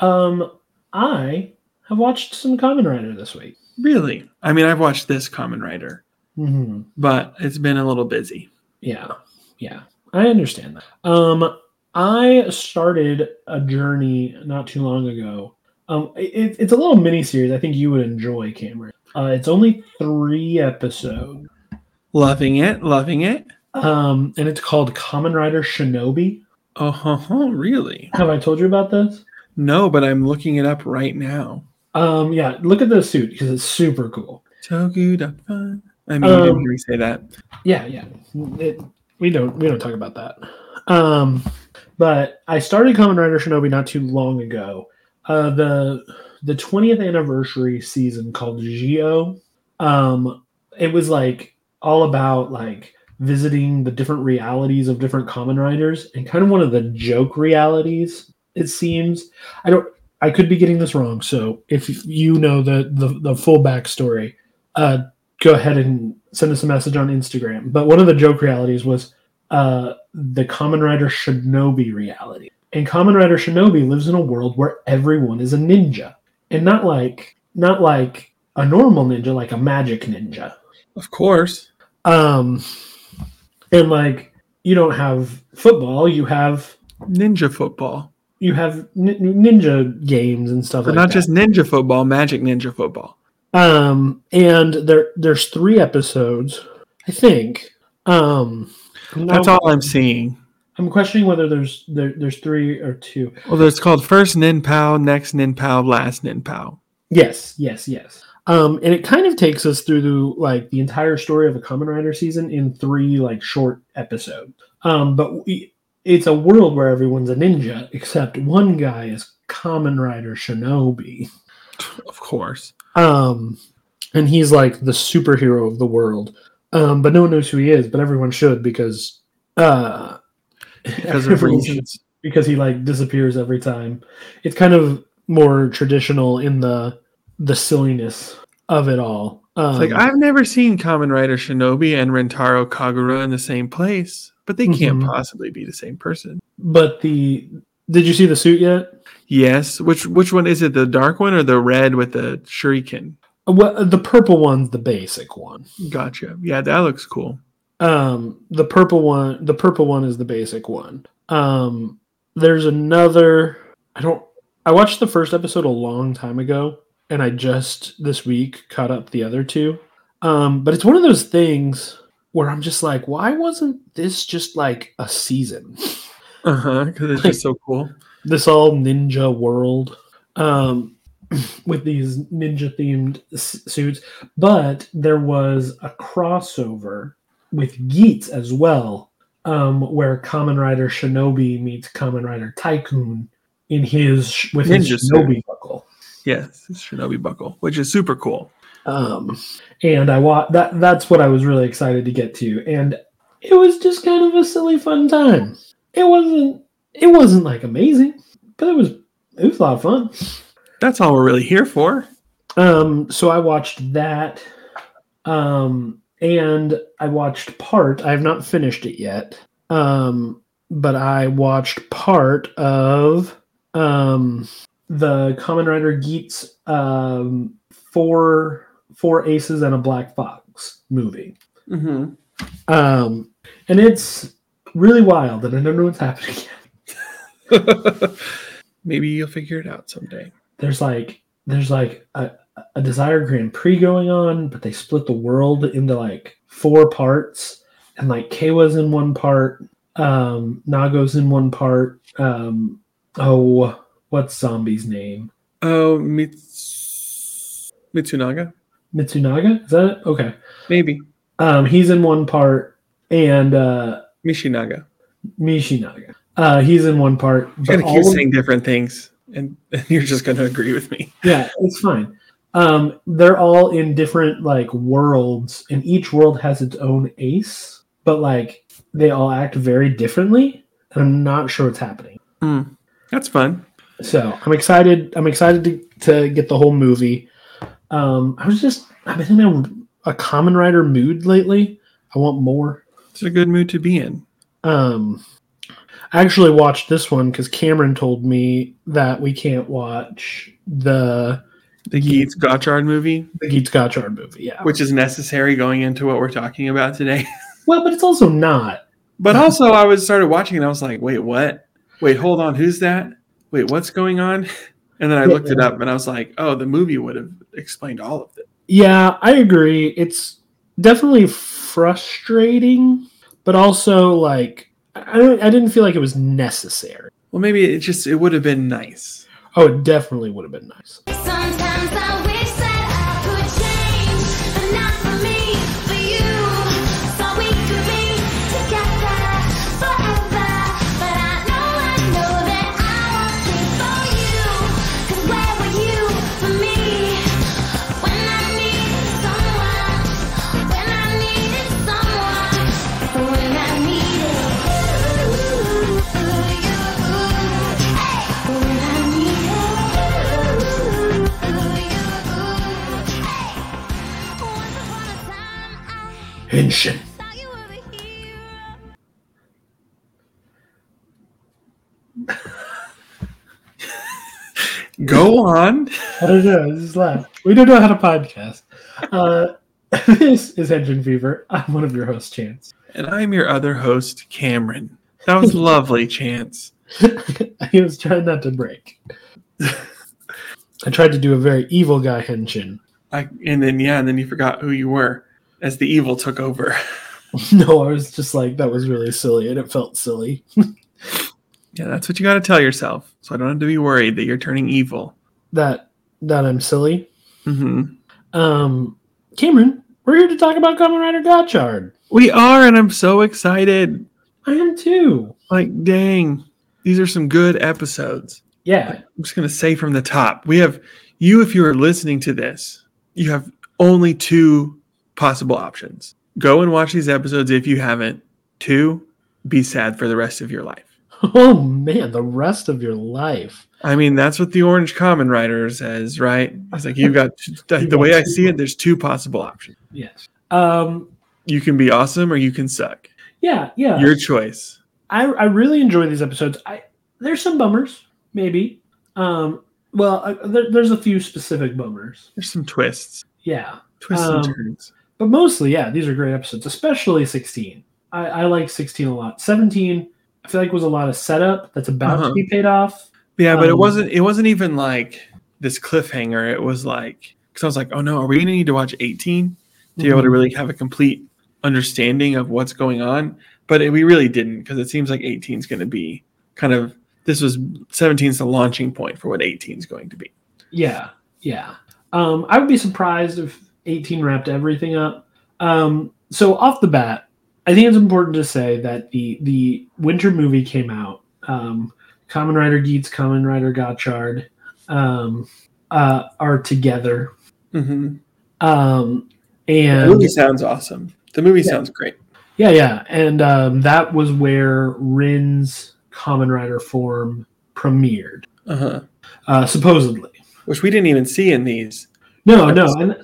Um, I have watched some Kamen Rider this week. Really? I mean, I've watched this Kamen Rider, Mm-hmm. but it's been a little busy. Yeah, yeah, I understand that. Um, I started a journey not too long ago. Um, it, it's a little mini series. I think you would enjoy, Cameron. Uh, it's only three episodes. Loving it, loving it. Um, and it's called Kamen Rider Shinobi. Oh, ho, really? Have I told you about this? No, but I'm looking it up right now. Um, yeah, look at the suit because it's super cool. Good. I mean, didn't Um, hear me say that. Yeah, yeah. It, we don't we don't talk about that. Um, but I started Kamen Rider Shinobi not too long ago. Uh, the the 20th anniversary season called Zi-O. Um, it was like all about like visiting the different realities of different Kamen Riders and kind of one of the joke realities. It seems I don't. I could be getting this wrong. So if you know the the, the full backstory, uh, go ahead and send us a message on Instagram. But one of the joke realities was uh, the Kamen Rider Shinobi reality. And Kamen Rider Shinobi lives in a world where everyone is a ninja, and not like not like a normal ninja, like a magic ninja. Of course. Um, and like you don't have football, you have Ninja football. You have nin- ninja games and stuff But like not that. just ninja football, magic ninja football. Um, and there there's three episodes, I think. Um, That's all I'm seeing. I'm questioning whether there's there, there's three or two. Well, it's called first Nin Pao, next Nin Pao, last Nin Pao. Yes, yes, yes. Um, and it kind of takes us through the, like the entire story of a Kamen Rider season in three like short episodes. Um, but we, it's a world where everyone's a ninja except one guy is Kamen Rider Shinobi. Of course. Um, and he's like the superhero of the world. Um, but no one knows who he is, but everyone should because uh Because of reasons. because he like disappears every time. It's kind of more traditional in the the silliness of it all. Um, It's like I've never seen Kamen Rider Shinobi and Rentaro Kagura in the same place, but they can't Mhm. possibly be the same person. but the did you see the suit yet? Yes, which which one is it? The dark one or the red with the shuriken? What the purple one's the basic one. Gotcha. Yeah, that looks cool. Um, the purple one, the purple one is the basic one. Um, there's another. I don't. I watched the first episode a long time ago, and I just this week caught up the other two. Um, but it's one of those things where I'm just like, why wasn't this just like a season? Uh huh. Because it's just so cool. this all ninja world um, with these ninja themed s- suits but there was a crossover with Geats as well um, where Kamen Rider Shinobi meets Kamen Rider Tycoon in his with Ninja his suit. Shinobi buckle Yes, Shinobi Buckle, which is super cool. Um, and I wa- that that's what I was really excited to get to and it was just kind of a silly fun time it wasn't it wasn't like amazing but it was it was a lot of fun That's all we're really here for. Um, so I watched that. Um, and I watched part. I have not finished it yet. Um, but I watched part of um the Kamen Rider Geats um four four aces and a black fox movie. Mm-hmm. Um and it's really wild and I don't know what's happening yet. Maybe you'll figure it out someday. there's like there's like a, a desire grand prix going on but they split the world into like four parts and like Keiwa's in one part um nago's in one part um oh what's zombie's name Oh, Mits- Mitsunaga? Mitsunaga is that it okay Maybe. um he's in one part and uh Mishinaga. mishinaga uh he's in one part I'm going to keep saying different things, and, and you're just going to agree with me. yeah it's fine um they're all in different like worlds and each world has its own ace but like they all act very differently and i'm not sure what's happening Mm, that's fun. so i'm excited i'm excited to, to get the whole movie um i was just i've been in a, a Kamen Rider mood lately i want more It's a good mood to be in. um I actually watched this one because Cameron told me that we can't watch the The Geats Gotchard movie, the Geats Gotchard movie. Yeah. which is necessary going into what we're talking about today. Well, but it's also not. But also, I was started watching and I was like, wait, what? Wait, hold on, who's that? Wait, what's going on? And then I looked it up and I was like, oh, the movie would have explained all of it. Yeah, I agree. It's definitely frustrating, but also like I don't, I didn't feel like it was necessary. Well, maybe it just it would have been nice. Oh, it definitely would have been nice. Henshin. Go on. I don't know. This is laugh. We don't know how to podcast. Uh, this is Engine Fever. I'm one of your hosts, Chance. And I'm your other host, Cameron. That was lovely, Chance. I was trying not to break. I tried to do a very evil guy Henshin. I, and then yeah, and then you forgot who you were as the evil took over. No, I was just like, that was really silly, and it felt silly. Yeah, that's what you got to tell yourself, so I don't have to be worried that you're turning evil. That that I'm silly. hmm Um, Cameron, we're here to talk about Kamen Rider Gotchard. We are, and I'm so excited. I am too. Like, dang, these are some good episodes. Yeah, I'm just gonna say from the top, we have you. If you are listening to this, you have only two possible options. Go and watch these episodes if you haven't. Two, be sad for the rest of your life. Oh man, the rest of your life. I mean, that's what the Orange Kamen Rider says, right? It's like you've got the, the way I see it. There's two possible options. Yes. Um. You can be awesome or you can suck. Yeah. Yeah. Your choice. I I really enjoy these episodes. I there's some bummers, maybe. Um. Well, uh, there, there's a few specific bummers. There's some twists, Yeah. twists Um, and turns. But mostly, yeah, these are great episodes, especially 16. I, I like 16 a lot. 17, I feel like was a lot of setup that's about Uh-huh. to be paid off. Yeah, but it um, wasn't. It wasn't even like this cliffhanger. It was like because I was like, oh no, are we gonna need to watch 18 to be able to Mhm. really have a complete understanding of what's going on? But it, we really didn't because it seems like 18 is going to be kind of this was 17 is the launching point for what 18 is going to be. Yeah, yeah. Um, I would be surprised if 18 wrapped everything up. Um, so off the bat, I think it's important to say that the the winter movie came out. Um, Kamen Rider Geats, Kamen Rider Gotchard um, uh, are together, Mm-hmm. um, The and movie sounds awesome. The movie Yeah. sounds great. Yeah, yeah, and um, that was where Rin's Kamen Rider form premiered, Uh-huh. uh, supposedly. Which we didn't even see in these. No, no, and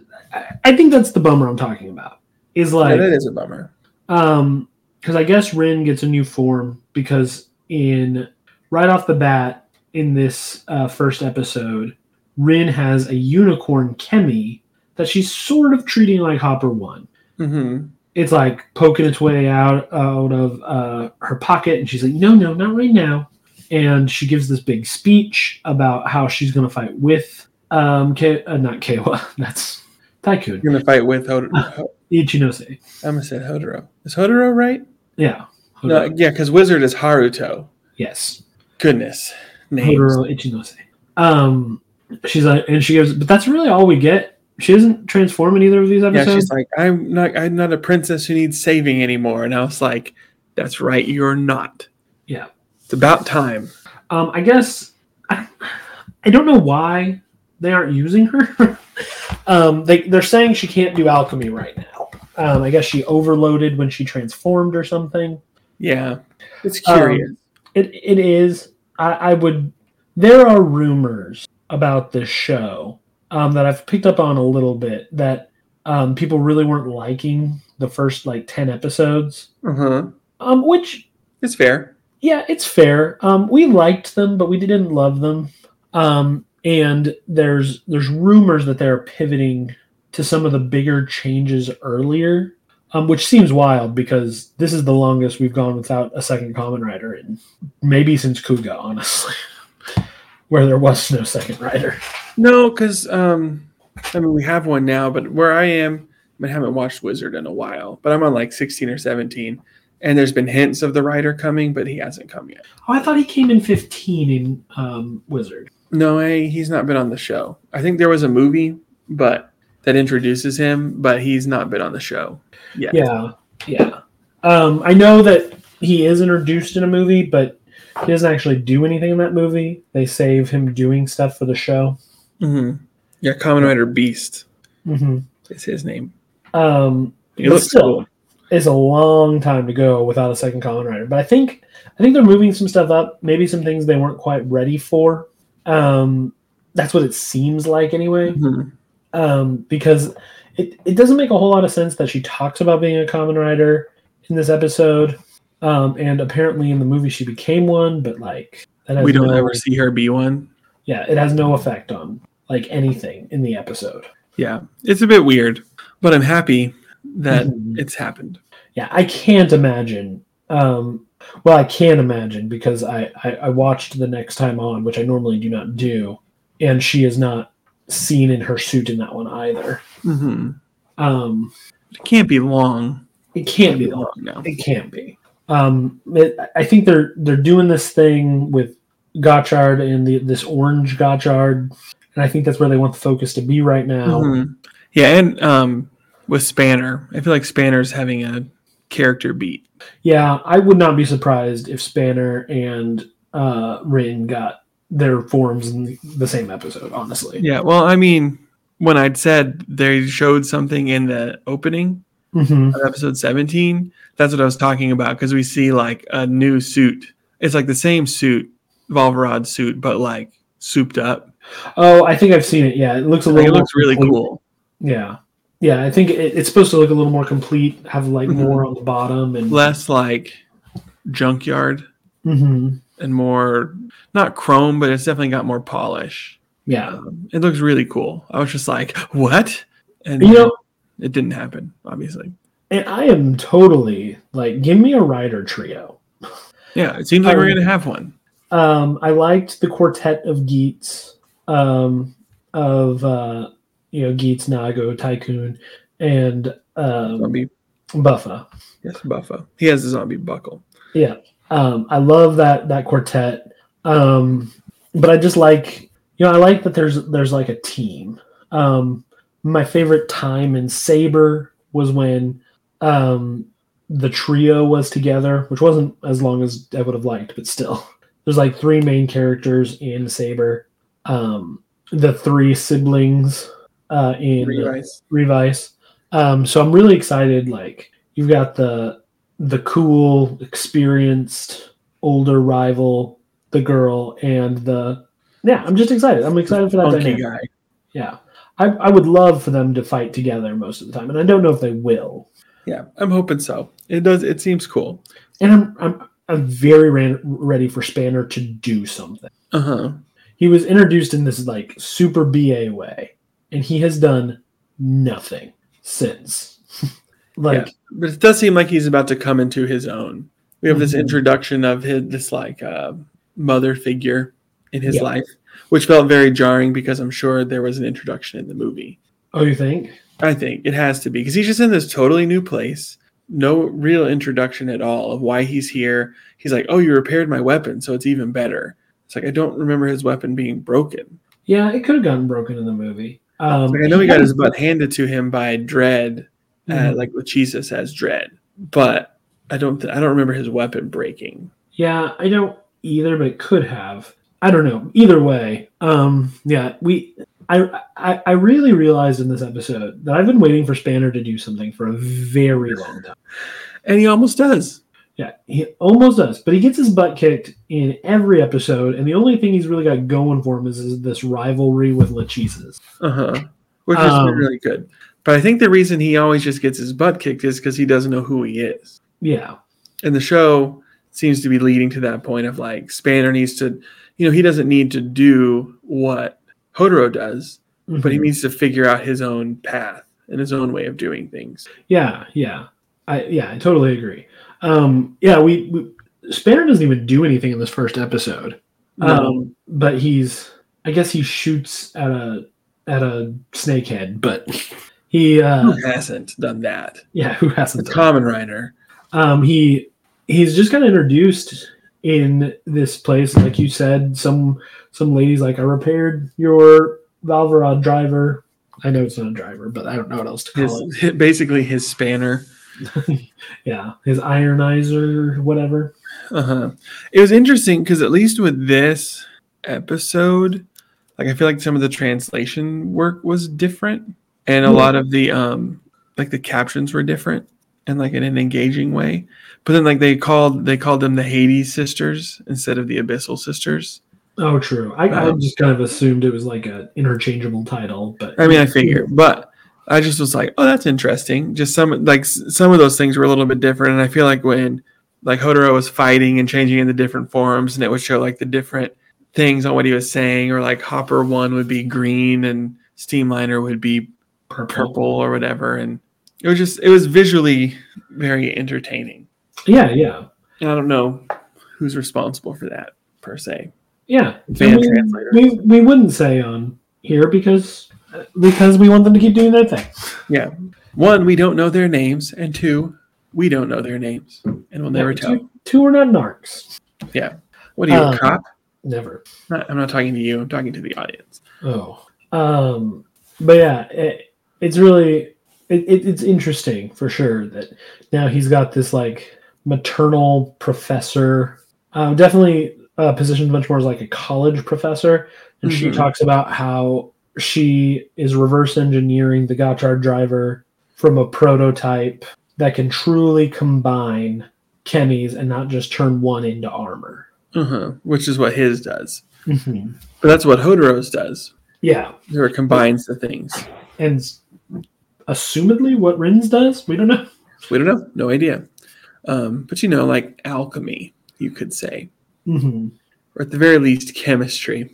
I, think that's the bummer I'm talking about. Is Yeah, like, that is a bummer. um, because I guess Rin gets a new form because in right off the bat in this uh, first episode, Rin has a unicorn Chemy that she's sort of treating like Hopper One. Mm-hmm. it's like poking its way out out of uh, her pocket, and she's like, "No, no, not right now." And she gives this big speech about how she's going to fight with um, K- uh, not Keiwa, that's Tycoon You're gonna fight with Hotaro. Ho- Ichinose. I almost said Hotaro. Is Hotaro right? Yeah, No, yeah, because Wizard is Haruto. yes, Goodness, names. Hotaro Ichinose. Um, she's like, and she goes, but that's really all we get. She doesn't transform in either of these episodes. Yeah, she's like, I'm not. I'm not a princess who needs saving anymore. And I was like, That's right, you're not. Yeah. It's about time. Um, I guess I, I don't know why they aren't using her. um, they they're saying she can't do alchemy right now. Um, I guess she overloaded when she transformed or something. Yeah, it's Um, curious. It it is. I, I would. There are rumors about this show um, that I've picked up on a little bit that um, people really weren't liking the first like ten episodes. uh huh. Um, which It's fair. Yeah, it's fair. Um, we liked them, but we didn't love them. Um, and there's there's rumors that they're pivoting to some of the bigger changes earlier, um, which seems wild because this is the longest we've gone without a second Kamen Rider in maybe since Kuuga, honestly, where there was no second writer. No, because um, I mean we have one now, but where I am, I, mean, haven't watched Wizard in a while, but I'm on like 16 or 17, and there's been hints of the writer coming, but he hasn't come yet. Oh, I thought he came in 15 in um, Wizard. No, I, he's not been on the show. I think there was a movie, but that introduces him, but he's not been on the show yet. Yeah, yeah. Um, I know that he is introduced in a movie, but he doesn't actually do anything in that movie. They save him doing stuff for the show. hmm Yeah, Kamen Rider Beast hmm is his name. Um, He looks still. cool. it's a long time to go without a second Kamen Rider, but I think I think they're moving some stuff up. Maybe some things they weren't quite ready for. Um, that's what it seems like anyway. Mhm. um, because it, it doesn't make a whole lot of sense that she talks about being a Kamen Rider in this episode. Um, and apparently in the movie she became one, but like that has We don't no, ever see her be one. yeah, it has no effect on like anything in the episode. Yeah, it's a bit weird, but I'm happy that Mhm. it's happened. Yeah, I can't imagine. Um, well, I can imagine because I, I, I watched the next time on, which I normally do not do, and she is not seen in her suit in that one either. hmm Um, It can't be long. it can't be long. long now. It can't be. Um, it, I think they're they're doing this thing with Gotchard and the this orange Gotchard, and I think that's where they want the focus to be right now. Mhm. Yeah, and um, with Spanner, I feel like Spanner's having a character beat. Yeah, I would not be surprised if Spanner and uh, Rin got their forms in the, same episode. Honestly, Yeah, well, I mean, when I'd said they showed something in the opening hmm of episode 17, that's what I was talking about because we see like a new suit. It's like the same suit, Valvarad suit, but like souped up. Oh, I think I've seen it. Yeah, it looks a Like, little. it looks really cool. Yeah, yeah. I think it, it's supposed to look a little more complete. Have like Mhm. more on the bottom and Less like junkyard Mhm. and more not chrome, but it's definitely got more polish. Yeah, Um, it looks really cool. I was just like, what? And you know, it didn't happen, obviously. and I am totally like, give me a rider trio. Yeah, it seems like we're Um, gonna have one. Um, I liked the quartet of Geats, um, of uh, you know Geats, Nago, Tycoon, and um, Zombie, Buffa. yes, Buffa. He has the zombie buckle. Yeah, um, I love that that quartet. Um, but I just like you know I like that there's there's like a team. Um, my favorite time in Saber was when um, the trio was together, which wasn't as long as I would have liked, but still. There's like three main characters in Saber. Um, the three siblings uh, in Revice. Revice. Um, so I'm really excited. Like you've got the the cool, experienced, older rival, the girl, and the yeah. I'm just excited. I'm excited for that Funky dynamic. guy. Yeah, I, I would love for them to fight together most of the time, and I don't know if they will. Yeah, I'm hoping so. It does. It seems cool. And I'm I'm I'm very ran, ready for Spanner to do something. Uh huh. He was introduced in this like super BA way, and he has done nothing since. like yeah, but it does seem like he's about to come into his own. We have this Mhm. introduction of his this like uh, mother figure in his Yeah. life, which felt very jarring because I'm sure there was an introduction in the movie. oh, you think? I think it has to be because he's just in this totally new place. No real introduction at all of why he's here. He's like, "Oh, you repaired my weapon, so it's even better." It's like I don't remember his weapon being broken. Yeah, it could have gotten broken in the movie. Um, Like, I know he got his butt handed to him by Dread, uh, Mhm. like Lachesis says Dread, but I don't. Th- I don't remember his weapon breaking. Yeah, I don't either, but it could have. I don't know. Either way, um, yeah, we. I, I I really realized in this episode that I've been waiting for Spanner to do something for a very long time. And he almost does. Yeah, he almost does, but he gets his butt kicked in every episode, and the only thing he's really got going for him is, is this rivalry with Lachesis. Uh huh. Which is Um, really good. But I think the reason he always just gets his butt kicked is because he doesn't know who he is. Yeah, And the show, seems to be leading to that point of like Spanner needs to, you know, he doesn't need to do what Hotaro does, but he Mhm. needs to figure out his own path and his own way of doing things. Yeah, yeah, I yeah, I totally agree. Um, yeah, we, we Spanner doesn't even do anything in this first episode. Um, but he's I guess he shoots at a at a snakehead, but he uh who hasn't done that? yeah, who hasn't done Kamen Rider. um he he's just kind of introduced in this place like you said some some ladies like i repaired your Valvarad driver i know it's not a driver but i don't know what else to call His, basically his spanner. yeah his ironizer whatever Uh-huh. It was interesting because at least with this episode, like I feel like some of the translation work was different, and a Yeah. lot of the um like the captions were different and like in an engaging way. But then like they called they called them the Hades sisters instead of the Abyssal sisters. oh true i, I Um, just kind of assumed it was like an interchangeable title but I mean, I figure, but I just was like, oh, that's interesting. Just some like some of those things were a little bit different, and I feel like when like Hotaro was fighting and changing into different forms, and it would show like the different things on what he was saying, or like Hopper one would be green and Steamliner would be purple or whatever, and it was just it was visually very entertaining. yeah yeah And I don't know who's responsible for that per se. yeah Fan we, translator. we, we wouldn't say on here because because we want them to keep doing their thing Yeah, one we don't know their names, and two we don't know their names, and we'll never Yeah, tell. two, two are not narcs Yeah. What are you, Um, a cop? never Not- I'm not talking to you. I'm talking to the audience. Oh, um, but yeah, it, it's really it, it, it's interesting for sure that now he's got this like maternal professor, uh, definitely uh, positioned much more as like a college professor, and she Mhm. talks about how she is reverse engineering the Gotchard driver from a prototype that can truly combine Chemies and not just turn one into armor. Uh-huh. Which is what his does. Mhm. But that's what Hotaro's does. Yeah, Where it combines the things. and assumedly what Rins does, we don't know. We don't know. No idea. Um, but you know, like alchemy, you could say. Mm-hmm. Or at the very least, chemistry.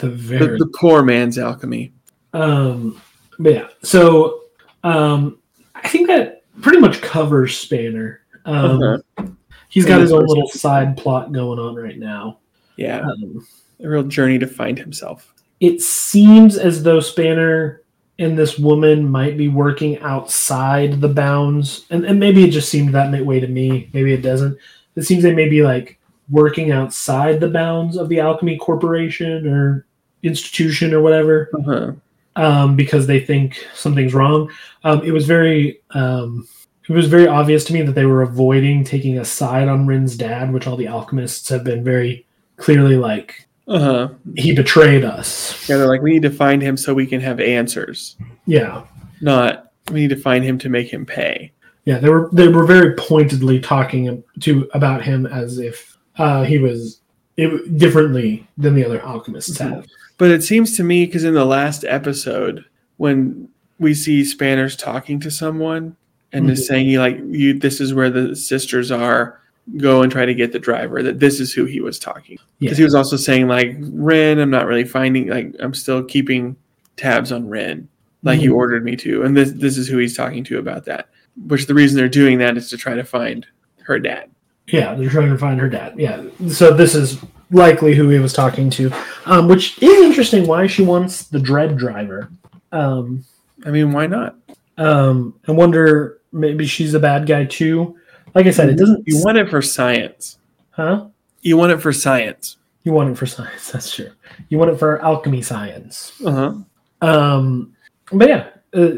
The The, very, the poor man's alchemy. um, but yeah. So, um, I think that pretty much covers Spanner. Um, Uh-huh. He's got his own little side plot going on right now. Yeah. Um, A real journey to find himself. it seems as though Spanner and this woman might be working outside the bounds, and, and maybe it just seemed that way to me. Maybe it doesn't. It seems they may be like working outside the bounds of the Alchemy Corporation or institution or whatever, Uh-huh. um, because they think something's wrong. Um, it was very. Um, it was very obvious to me that they were avoiding taking a side on Rin's dad, which all the alchemists have been very clearly like Uh-huh. he betrayed us. Yeah, they're like, we need to find him so we can have answers. Yeah. Not we need to find him to make him pay. Yeah, they were they were very pointedly talking to about him as if uh, he was it, differently than the other alchemists Mhm. have. But it seems to me because in the last episode, when we see Spanners talking to someone and is Mhm. saying, "You like you, this is where the sisters are. Go and try to get the driver." That this is who he was talking. Yeah. Because he was also saying like Ren, I'm not really finding like I'm still keeping tabs on Ren, like you Mhm. ordered me to, and this this is who he's talking to about that. Which the reason they're doing that is to try to find her dad. Yeah, they're trying to find her dad. Yeah, so this is likely who he was talking to, um, which is interesting. Why she wants the dread driver. Um, I mean, why not? um, I wonder maybe she's a bad guy too. Like I said, it doesn't. You want it for science. huh? You want it for science. You want it for science. That's true. You want it for alchemy science. Uh huh. Um, but yeah, uh,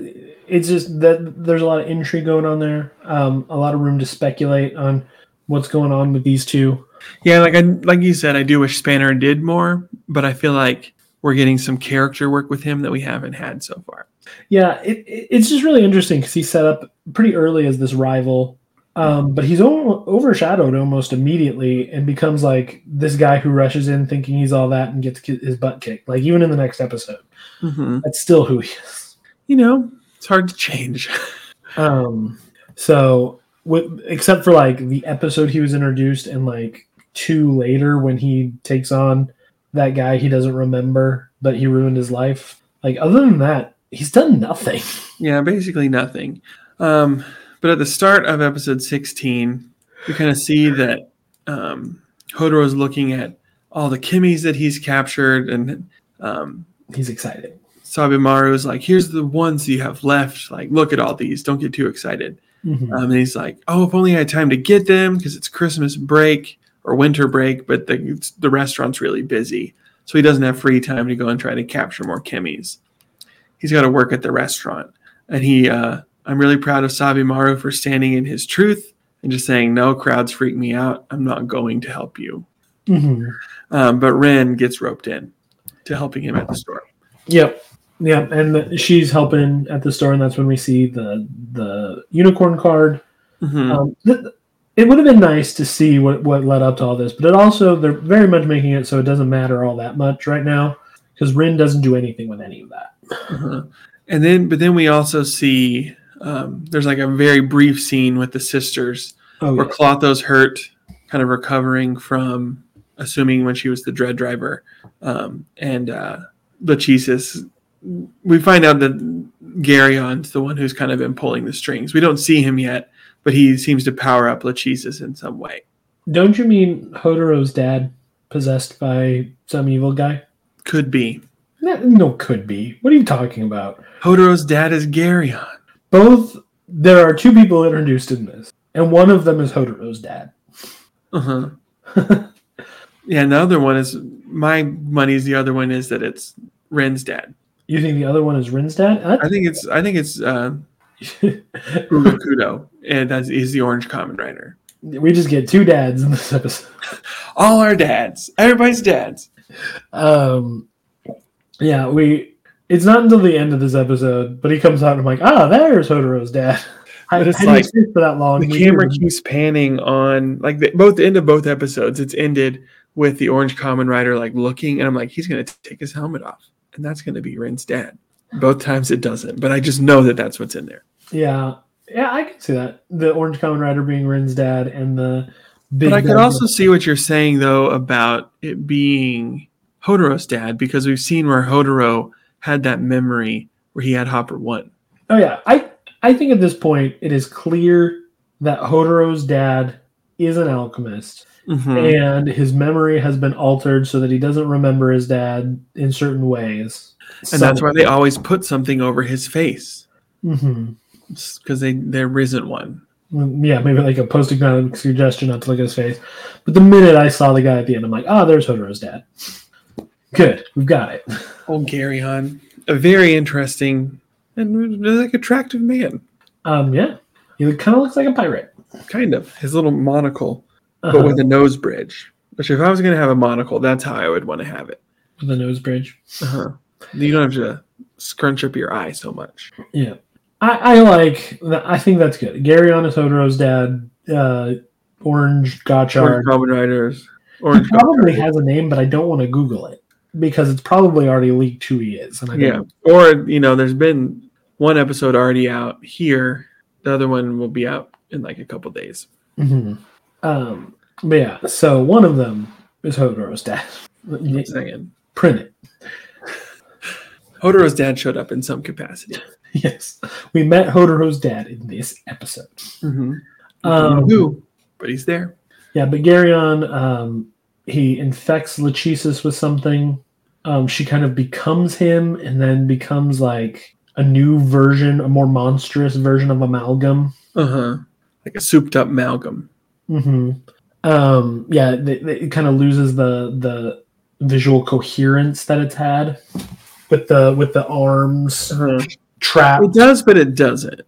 it's just that there's a lot of intrigue going on there. Um, a lot of room to speculate on what's going on with these two. Yeah, like I like you said, I do wish Spanner did more, but I feel like we're getting some character work with him that we haven't had so far. Yeah, it, it- it's just really interesting because he set up pretty early as this rival, um, but he's o- overshadowed almost immediately and becomes like this guy who rushes in thinking he's all that and gets his butt kicked. Like even in the next episode, Mm-hmm. that's still who he is. You know, it's hard to change. Um, so with except for like the episode he was introduced and like two later when he takes on that guy he doesn't remember, but he ruined his life. Like other than that, he's done nothing. Yeah, basically nothing. Um, but at the start of episode 16, we kind of see that um, Hodor is looking at all the Chemies that he's captured, and um, He's excited. Sabimaru is like, "Here's the ones you have left. Like, look at all these. Don't get too excited." Mhm. Um, and he's like, "Oh, if only I had time to get them because it's Christmas break or winter break, but the the restaurant's really busy, so he doesn't have free time to go and try to capture more Chemies. He's got to work at the restaurant, and he, uh, I'm really proud of Sabimaru for standing in his truth and just saying, "No, crowds freak me out. I'm not going to help you." Mhm. Um, but Ren gets roped in to helping him at the store. Yep. Yep. And she's helping at the store, and that's when we see the the unicorn card. Mhm. Um, th- it would have been nice to see what, what led up to all this, but it also they're very much making it so it doesn't matter all that much right now because Rin doesn't do anything with any of that. Uh-huh. And then, but then we also see um, there's like a very brief scene with the sisters Oh, where yeah. Clotho's hurt, kind of recovering from assuming when she was the dread driver, um, and uh, Lachesis. We find out that Garyon's the one who's kind of been pulling the strings. We don't see him yet, but he seems to power up Lachesis in some way. Don't you mean Hotaro's dad possessed by some evil guy? Could be. No, no, could be. What are you talking about? Hotaro's dad is Garyon. Both there are two people introduced in this, and one of them is Hotaro's dad. Uh huh. yeah, and the other one is my money's the other one is that it's Ren's dad. You think the other one is Rinsdad? I think it's I think it's uh, Urukudo, and that's he's the Orange Kamen Rider. we just get two dads in this episode. All our dads, everybody's dads. Um, yeah, we. It's not until the end of this episode, but he comes out and I'm like, ah, there's Hotaro's dad. I, it's I like, for that long. The camera keeps panning on like the, both the end of both episodes. It's ended with the Orange Kamen Rider like looking, and I'm like, he's gonna take his helmet off, and that's gonna be Ren's dad. Both times it doesn't, but I just know that that's what's in there. Yeah, yeah, I can see that. The Orange Kamen Rider being Rin's dad, and the big. But I could also see what you're saying though about it being Hotaro's dad because we've seen where Hotaro had that memory where he had Hopper one. Oh yeah, I I think at this point it is clear that Hotaro's dad is an alchemist, Mhm. and his memory has been altered so that he doesn't remember his dad in certain ways. And that's why they always put something over his face because they there isn't one. Yeah, maybe like a post-hypnotic suggestion not to look at his face. But the minute I saw the guy at the end, I'm like, ah, there's Hotaro's dad. Good, we've got it. Old Gary Hahn, a very interesting and like attractive man, Um, yeah, he kind of looks like a pirate. Kind of his little monocle, Uh-huh. but with a nose bridge. Which if I was gonna have a monocle, that's how I would want to have it. with a nose bridge. Uh-huh. You don't have to scrunch up your eye so much. Yeah, I, I like. that- I think that's good. Gary on is Hotaro's dad. Uh, Orange Gotchard. Orange Kamen Riders. He Orange probably Common has a name, but I don't want to Google it because it's probably already leaked who he is. And I Yeah. Or, you know, there's been one episode already out here. The other one will be out in like a couple days. Mhm. Um, but yeah, so one of them is Hotaro's dad. Second. Print it. Hotaro's dad showed up in some capacity. Yes, we met Hotaro's dad in this episode. Mm-hmm. Um, Who? But he's there. Yeah, but Garyon, um, he infects Lachesis with something. Um, she kind of becomes him and then becomes like a new version, a more monstrous version of Amalgam. Uh huh. Like a souped up amalgam. hmm Um, yeah, th- th- it kind of loses the the visual coherence that it's had with the with the arms Uh-huh. trapped. It does, but it doesn't.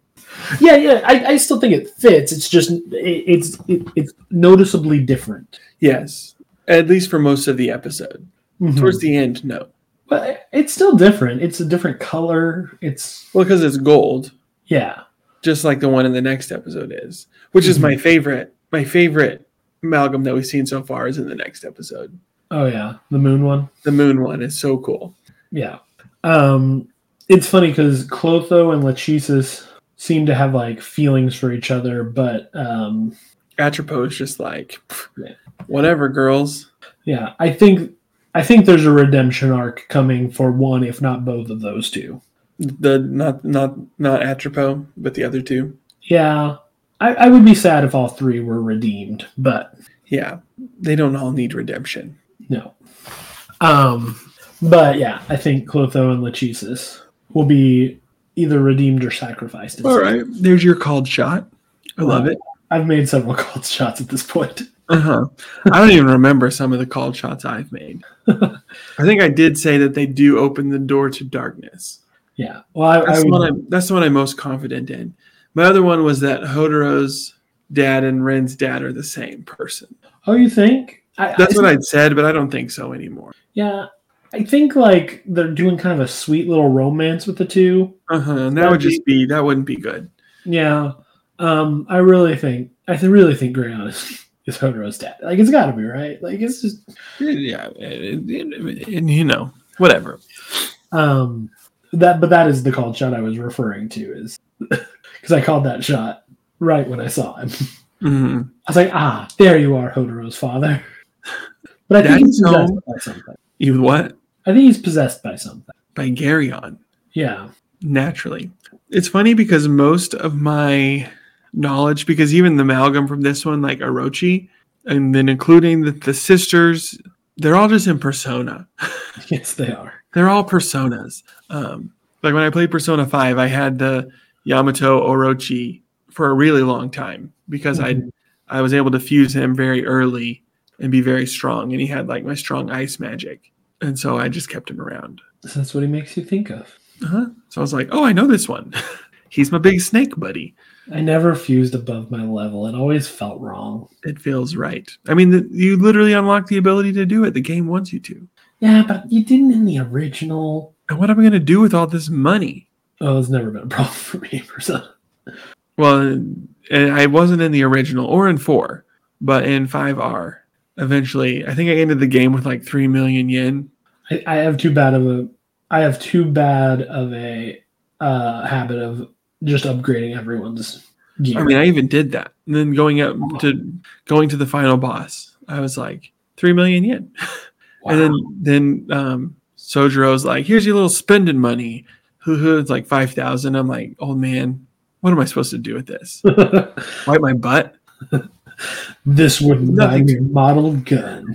Yeah, yeah, I, I still think it fits. It's just it, it's it, it's noticeably different. Yes. At least for most of the episode. Mhm. Towards the end, no. but it's still different. It's a different color. It's Well, because it's gold, yeah, just like the one in the next episode is, which is my favorite. My favorite amalgam that we've seen so far is in the next episode. oh yeah, the moon one. The moon one is so cool. Yeah, um, it's funny because Clotho and Lachesis seem to have like feelings for each other, but um, Atropos just like, Yeah. whatever, girls. yeah, I think I think there's a redemption arc coming for one, if not both of those two. The not not not Atropos, but the other two. Yeah, I, I would be sad if all three were redeemed, but Yeah, they don't all need redemption. no. Um, but yeah, I think Clotho and Lachesis will be either redeemed or sacrificed. in All some- right, there's your called shot. I love it. I've made several called shots at this point. Uh huh. I don't even remember some of the called shots I've made. I think I did say that they do open the door to darkness. Yeah. Well, I, I That's the would, one I'm. That's the one I'm most confident in. My other one was that Hotaro's dad and Ren's dad are the same person. oh, you think? I, That's I, what I'd said, but I don't think so anymore. Yeah, I think like they're doing kind of a sweet little romance with the two. Uh huh. That That'd would just be that wouldn't be good. Yeah. Um, I really think I really think Greyon is, is Hotaro's dad. Like it's got to be right. Like it's just Yeah, and, and- and, you know, whatever. um that, but that is the called shot I was referring to is because I called that shot right when I saw him. hmm I was like, ah, there you are, Hotaro's father. But I think Daddy's he's possessed home. by something. You what? I think he's possessed by something. By Garyon. Yeah. naturally. It's funny because most of my knowledge, because even the amalgam from this one, like Orochi, and then including the, the sisters, they're all just in persona. Yes, they are. They're all personas. Um, like when I played Persona 5, I had the Yamato Orochi for a really long time because Mhm. I I was able to fuse him very early and be very strong. And he had like my strong ice magic. And so I just kept him around. So that's what he makes you think of. Uh-huh. So I was like, oh, I know this one. He's my big snake buddy. I never fused above my level. It always felt wrong. It feels right. I mean, the, you literally unlock the ability to do it. The game wants you to. Yeah, but you didn't in the original. And what am I going to do with all this money? Oh, it's never been a problem for me. Persona. Well, I wasn't in the original or in four, but in 5R, eventually, I think I ended the game with like 3 million yen. I, I have too bad of a. I have too bad of a uh, habit of just upgrading everyone's gear. I mean, I even did that. And then going up to going to the final boss, I was like, 3 million yen. And then then um Sojiro's like, here's your little spending money. Hoo hoo, it's like five thousand. I'm like, old man, what am I supposed to do with this? Wipe my butt? this wouldn't buy me a model gun.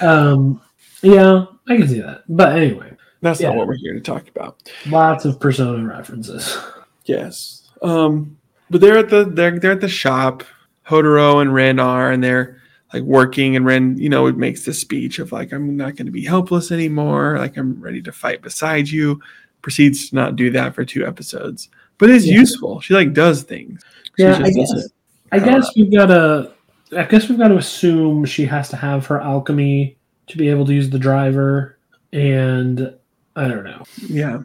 um, yeah, I can see that. But anyway, That's not what we're here to talk about. lots of Persona references. Yes. Um, but they're at the they're they're at the shop. Hotaro and Ren are, and they're like working, and Ren, you know, it makes this speech of like, I'm not going to be helpless anymore. Like I'm ready to fight beside you. Proceeds to not do that for two episodes, but it's Yeah. useful. She like does things. She Yeah, I guess. doesn't- I guess we've got to. I guess we've got to assume she has to have her alchemy to be able to use the driver, and I don't know. Yeah,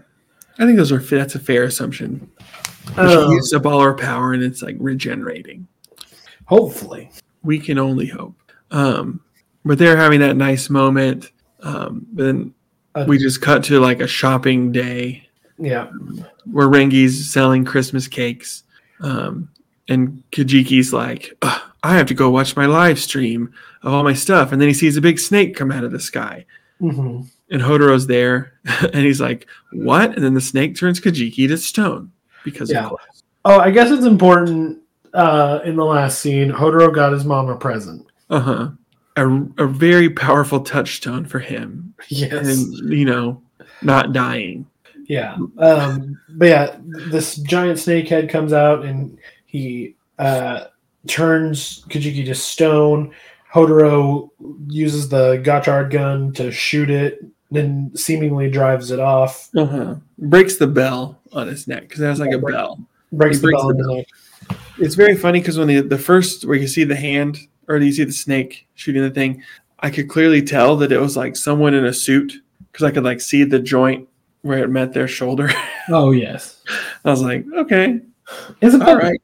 I think those are that's a fair assumption. She Um, uses up all her power, and it's like regenerating. hopefully, we can only hope. Um, but they're having that nice moment. Um, then Uh, we just cut to like a shopping day yeah. where Rengi's selling Christmas cakes. Um, and Kajiki's like, I have to go watch my live stream of all my stuff. And then he sees a big snake come out of the sky. Mm-hmm. And Hotaro's there. and he's like, What? And then the snake turns Kajiki to stone because Yeah. Oh, I guess it's important. Uh, in the last scene, Hotaro got his mom a present. Uh huh. A, a very powerful touchstone for him. Yes. And, you know, not dying. Yeah. Um, but yeah, this giant snake head comes out and he uh, turns Kajiki to stone. Hotaro uses the Gotchard gun to shoot it, then seemingly drives it off. Uh huh. Breaks the bell on his neck because it has like a Break- bell. Breaks He the bell the bell. neck. It's very funny because when the the first where you see the hand or you see the snake shooting the thing, I could clearly tell that it was like someone in a suit because I could like see the joint where it met their shoulder. Oh yes, I was like, okay, it's a puppet. right,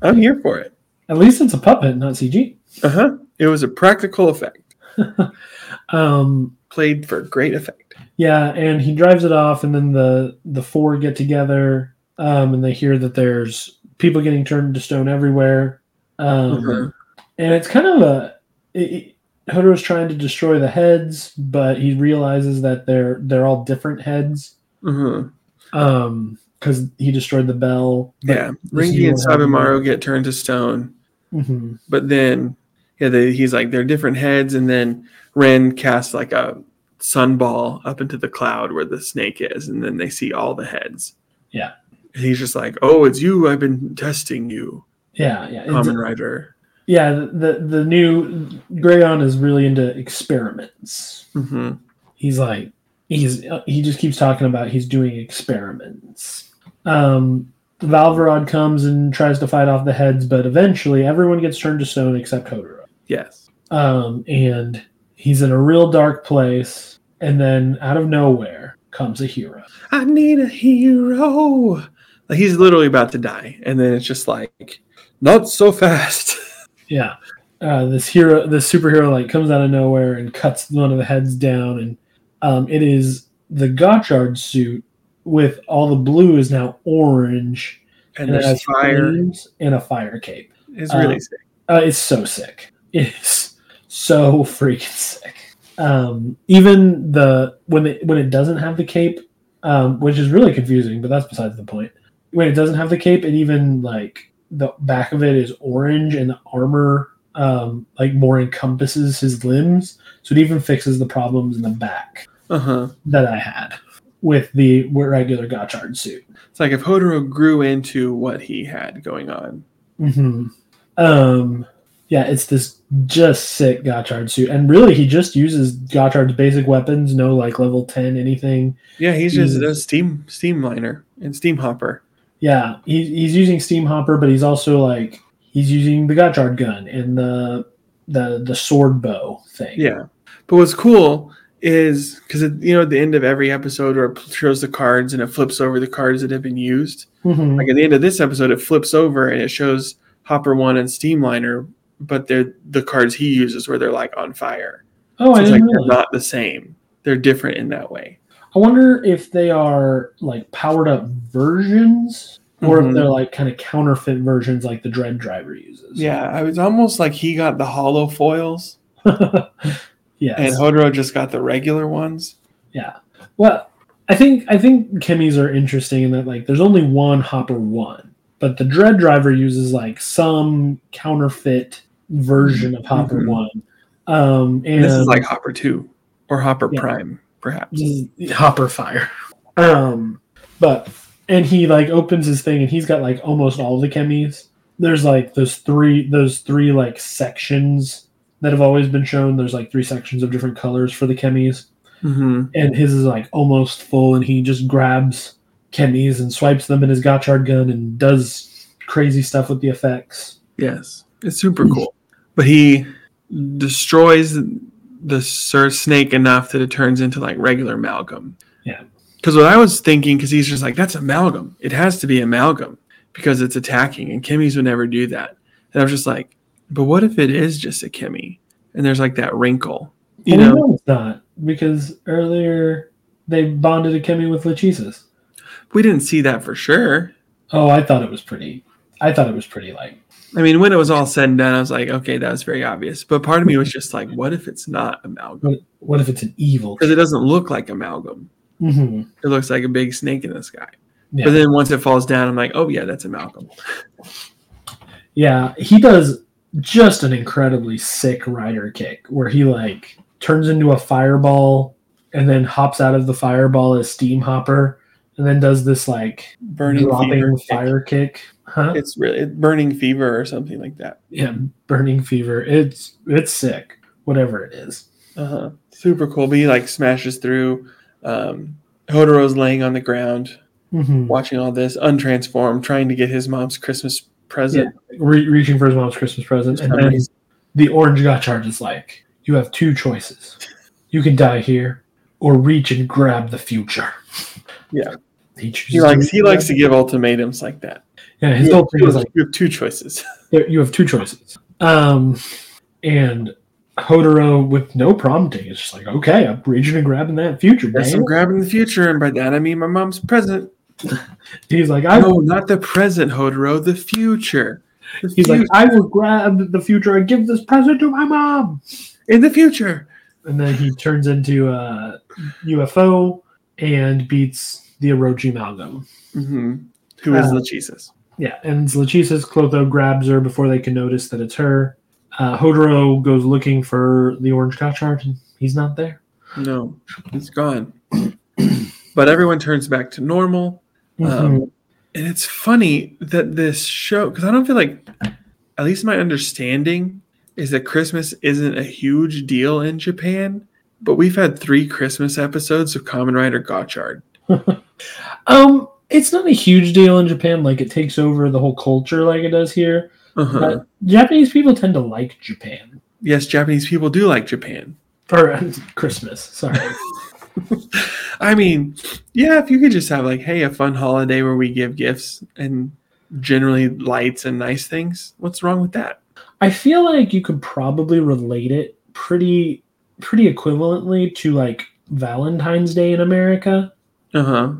I'm here for it. At least it's a puppet, not CG. Uh huh. It was a practical effect, Um, played for great effect. yeah, and he drives it off, and then the the four get together um, and they hear that there's people getting turned to stone everywhere. Um, Mhm. And it's kind of a. It, it- Hodor's trying to destroy the heads, but he realizes that they're they're all different heads. Mhm. Um, because he destroyed the bell. Yeah, Ringy and Sabimaru get turned to stone, Mhm. but then yeah, they, he's like they're different heads, and then Ren casts like a sunball up into the cloud where the snake is, and then they see all the heads. Yeah. And he's just like, "Oh, it's you! I've been testing you, Yeah, yeah. Kamen Rider." Yeah, the the new Grayon is really into experiments. hmm He's like he's he just keeps talking about he's doing experiments. Um Valvarad comes and tries to fight off the heads, but eventually everyone gets turned to stone except Hotaro. Yes. Um and he's in a real dark place, and then out of nowhere comes a hero. I need a hero. Like he's literally about to die, and then it's just like, not so fast. Yeah. Uh, this hero, this superhero, like comes out of nowhere and cuts one of the heads down, and um, it is the Gotchard suit with all the blue is now orange, And and there's fire. and a fire cape. It's really uh, sick. Uh, it's so sick. It's so freaking sick. Um, even the when it when it doesn't have the cape, um, which is really confusing, but that's besides the point. When it doesn't have the cape, it even like the back of it is orange, and the armor um, like more encompasses his limbs, so it even fixes the problems in the back Uh huh. that I had with the regular Gotchard suit. It's like if Hotaro grew into what he had going on. hmm Um, yeah, it's this just sick Gotchard suit, and really, he just uses Gotchard's basic weapons. No like level ten anything. Yeah, he's just Jesus. a steam steam liner and steam hopper. Yeah, he's he's using Steam Hopper, but he's also like he's using the Gotchard gun and the the the sword bow thing. Yeah. But what's cool is because you know at the end of every episode where it shows the cards and it flips over the cards that have been used. Mhm. Like at the end of this episode, it flips over and it shows Hopper One and Steamliner, but they're the cards he uses where they're like on fire. Oh, So I it's like they're know. not the same. They're different in that way. I wonder if they are like powered up versions, or Mhm. if they're like kind of counterfeit versions, like the Dread Driver uses. Yeah, I was almost like he got the hollow foils yes. and Hotaro just got the regular ones. Yeah. Well, I think I think Chemies are interesting in that like there's only one Hopper one, but the Dread Driver uses like some counterfeit version of Hopper Mhm. one. Um, and this is like Hopper Two or Hopper Yeah. Prime, perhaps. Hopper Fire. Um, but and he like opens his thing and he's got like almost all the Chemies. There's like those three those three like sections that have always been shown. There's like three sections of different colors for the Chemies. hmm and his is like almost full, and he just grabs Chemies and swipes them in his Gotchard gun and does crazy stuff with the effects. Yes, it's super cool. But he destroys the Sir Snake enough that it turns into like regular amalgam. Yeah. Because what I was thinking, because he's just like, that's amalgam. It has to be amalgam because it's attacking, and Chemies would never do that. And I was just like, but what if it is just a Chemy? And there's like that wrinkle, you Well, know? know it's not because earlier they bonded a Chemy with Lachesis. We didn't see that for sure. Oh, I thought it was pretty. I thought it was pretty like. I mean, when it was all said and done, I was like, okay, that was very obvious. But part of me was just like, what if it's not amalgam? What, if it's an evil? Because it doesn't look like amalgam. hmm It looks like a big snake in the sky. Yeah. But then once it falls down, I'm like, oh yeah, that's amalgam. Yeah, he does just an incredibly sick rider kick where he like turns into a fireball and then hops out of the fireball as steam hopper and then does this like Burning dropping fever. fire kick. Huh? It's really burning fever or something like that. yeah, burning fever. It's it's sick. Whatever it is. Uh-huh. Super cool. But he like smashes through. Um, Hotaro's laying on the ground, Mhm. watching all this, untransformed, trying to get his mom's Christmas present. Re- reaching for his mom's Christmas present, and then the orange Gotchard is like, "You have two choices. You can die here, or reach and grab the future." Yeah. He. He likes to he likes to give ultimatums like that. Yeah, his You whole have, thing is like, you have two choices. you have two choices. Um, and Hotaro with no prompting is just like, okay, I'm reaching and grabbing that future. Yes, I'm grabbing the future, and by that I mean my mom's present. He's like, I. No, not the present, Hotaro, the future. The He's like, future. I will grab the future and give this present to my mom. in the future. And then he turns into a UFO and beats the Orochi Amalgam. hmm Who is Uh, Lachesis? Yeah, and Lachesis Clotho grabs her before they can notice that it's her. Uh, Hotaro goes looking for the orange Gotchard, and he's not there. No, he's gone. but everyone turns back to normal. Mhm. Um, and it's funny that this show, because I don't feel like, at least my understanding is that Christmas isn't a huge deal in Japan. But we've had three Christmas episodes of Kamen Rider Gotchard. um, it's not a huge deal in Japan. Like it takes over the whole culture, like it does here. Uh-huh. But Japanese people tend to like Japan yes, Japanese people do like Japan. or uh, Christmas. Sorry. I mean, yeah, if you could just have like, hey, a fun holiday where we give gifts and generally lights and nice things, what's wrong with that? I feel like you could probably relate it pretty pretty equivalently to like Valentine's Day in America. Uh huh.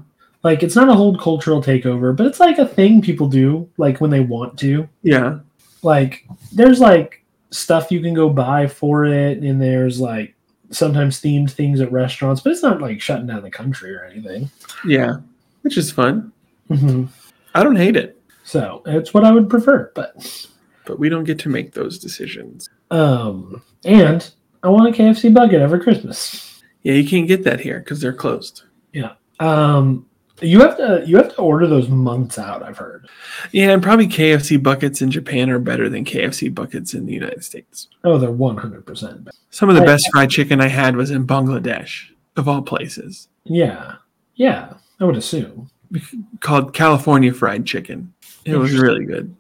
Like it's not a whole cultural takeover, but it's like a thing people do like when they want to. Yeah. Like there's like stuff you can go buy for it and there's like sometimes themed things at restaurants, but it's not like shutting down the country or anything. Yeah. Which is fun. hmm I don't hate it, So, it's what I would prefer, but but we don't get to make those decisions. um and I want a KFC bucket every Christmas. Yeah, you can't get that here because they're closed. Yeah. Um, you have to you have to order those months out. I've heard. Yeah, and probably KFC buckets in Japan are better than KFC buckets in the United States. Oh, they're one hundred percent. Some of the I- best fried chicken I had was in Bangladesh, of all places, Yeah, yeah. I would assume. called California fried chicken. It was really good.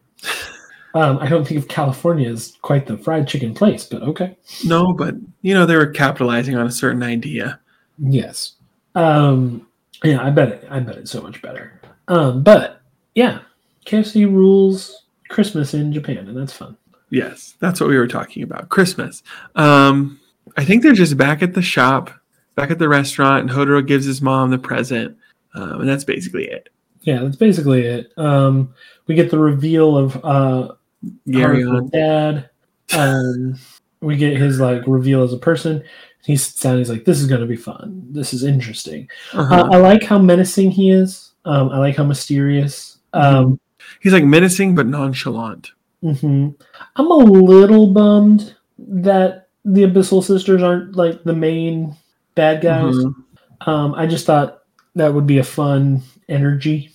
Um, I don't think of California as quite the fried chicken place, but okay. No, but you know they were capitalizing on a certain idea. Yes. Um, yeah, I bet it. I bet it's so much better. Um, but yeah, KFC rules Christmas in Japan, and that's fun. Yes, that's what we were talking about. Christmas. Um, I think they're just back at the shop, back at the restaurant, and Hotaro gives his mom the present, um, and that's basically it. Yeah, that's basically it. Um, we get the reveal of uh, Gary dad. Um, we get his like reveal as a person. He sits down. He's like, "This is going to be fun. This is interesting." Uh-huh. Uh, I like how menacing he is. Um, I like how mysterious. Um, He's like menacing but nonchalant. mhm. I'm a little bummed that the Abyssal Sisters aren't like the main bad guys. Mhm. Um, I just thought that would be a fun energy.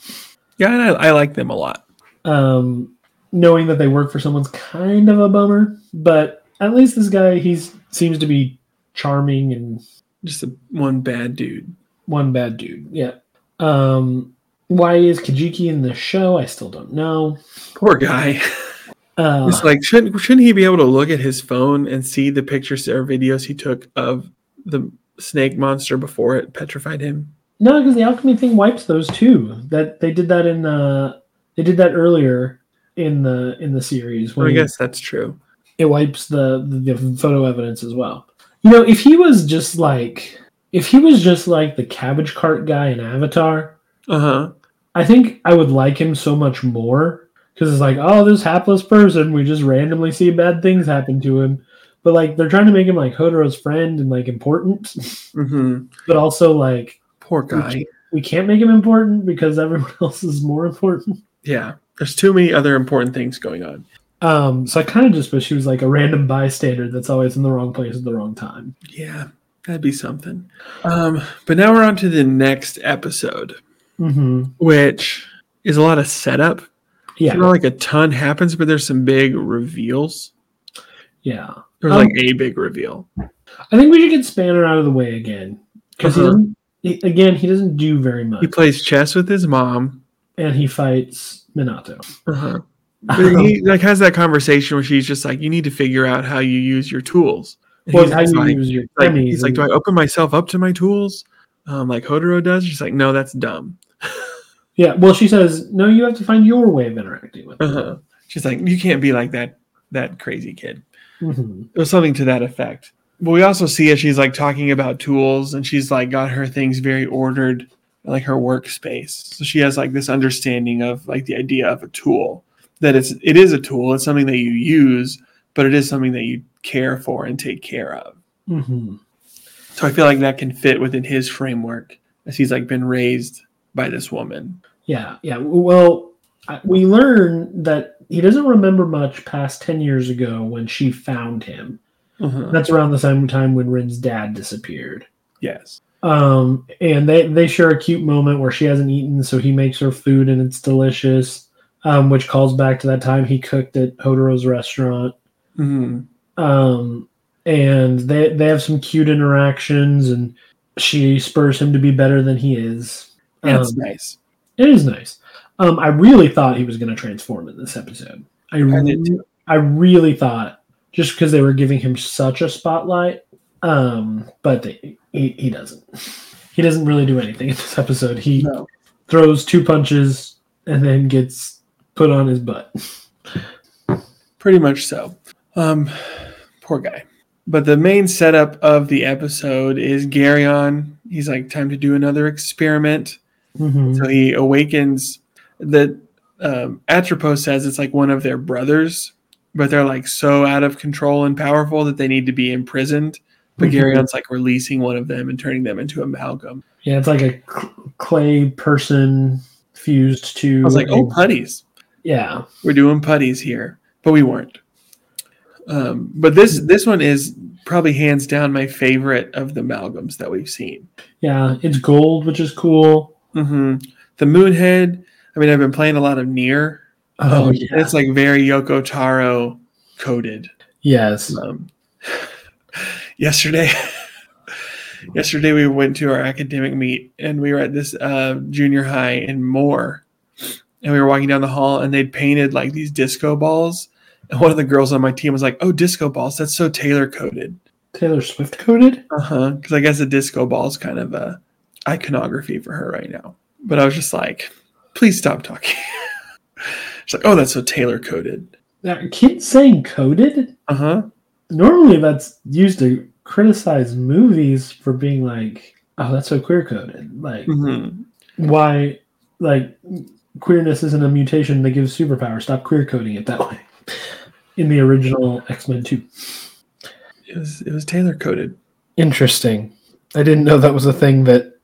Yeah, and I, I like them a lot. Um, knowing that they work for someone's kind of a bummer, but at least this guy he seems to be charming and Just a, one bad dude. one bad dude. Yeah. Um, why is Kajiki in the show? I still don't know. Poor guy. Uh, It's like shouldn't shouldn't he be able to look at his phone and see the pictures or videos he took of the snake monster before it petrified him? no, because the alchemy thing wipes those too. That they did that in the they did that earlier in the in the series Well, I when guess that's true. it wipes the, the the photo evidence as well. You know, if he was just like if he was just like the cabbage cart guy in Avatar, Uh huh. I think I would like him so much more because it's like, oh, this hapless person, we just randomly see bad things happen to him. But like, they're trying to make him like Hotaro's friend and like important, Mm-hmm. but also like Poor guy. we can't make him important because everyone else is more important. Yeah. There's too many other important things going on. Um, so I kind of just wish he was like a random bystander that's always in the wrong place at the wrong time. Yeah, that'd be something. Um, but now we're on to the next episode, Mm-hmm. which is a lot of setup. Yeah, Not like a ton happens, but there's some big reveals. yeah. There's Um, like a big reveal. I think we should get Spanner out of the way again because Uh-huh. he doesn't. He, again, he doesn't do very much, He plays chess with his mom. and he fights Minato. Uh-huh. He like has that conversation where she's just like, "You need to figure out how you use your tools." Well, he's how you like, use your like, he's like, "Do I open myself up to my tools, um, like Hotaro does?" She's like, "No, that's dumb." Yeah, well, she says, no, you have to find your way of interacting with. Uh-huh. She's like, "You can't be like that that crazy kid." Mhm. It was something to that effect. But we also see as she's like talking about tools and she's like got her things very ordered. like her workspace. So she has like this understanding of like the idea of a tool that it's it is a tool. It's something that you use, but it is something that you care for and take care of. hmm So I feel like that can fit within his framework as he's like been raised by this woman. Yeah, yeah. Well, we learn that he doesn't remember much past 10 years ago when she found him. Uh-huh. That's around the same time when Rin's dad disappeared. Yes. Um, and they, they share a cute moment where she hasn't eaten, so he makes her food and it's delicious, um, which calls back to that time he cooked at Hotaro's restaurant. Mhm. Um, and they, they have some cute interactions, and she spurs him to be better than he is. It's Um, nice. It is nice. Um, I really thought he was going to transform in this episode. I, I re- too. I really thought just because they were giving him such a spotlight. Um, but they, he he doesn't. He doesn't really do anything in this episode. He No. throws two punches and then gets put on his butt. Pretty much so. Um, poor guy. But the main setup of the episode is Gary on. He's like, time to do another experiment. Mhm. So he awakens. The um, Atropos says it's like one of their brothers, but they're like so out of control and powerful that they need to be imprisoned. But Mhm. Garion's like releasing one of them and turning them into amalgam. Yeah, it's like a cl- clay person fused to. I was like, oh, putties. Yeah. We're doing putties here, but we weren't. Um, but this this one is probably hands down my favorite of the amalgams that we've seen. Yeah, it's gold, which is cool. hmm The Moonhead. I mean, I've been playing a lot of NieR. Oh, Um, yeah. It's like very Yoko Taro coded. Yes. Um, yesterday, yesterday we went to our academic meet and we were at this uh, junior high in Moore, and we were walking down the hall and they'd painted like these disco balls. And one of the girls on my team was like, "Oh, disco balls! That's so Taylor coded." Taylor Swift coded? Uh huh. Because I guess a disco ball is kind of a iconography for her right now. But I was just like, "Please stop talking." She's like, "Oh, that's so Taylor coded." That kids saying coded? Uh huh. Normally that's used to criticize movies for being like, oh, that's so queer coded. Like, hmm why, like, queerness isn't a mutation that gives superpower. Stop queer coding it that way. In the original X Men 2. It was it was tailor coded. Interesting. I didn't know that was a thing that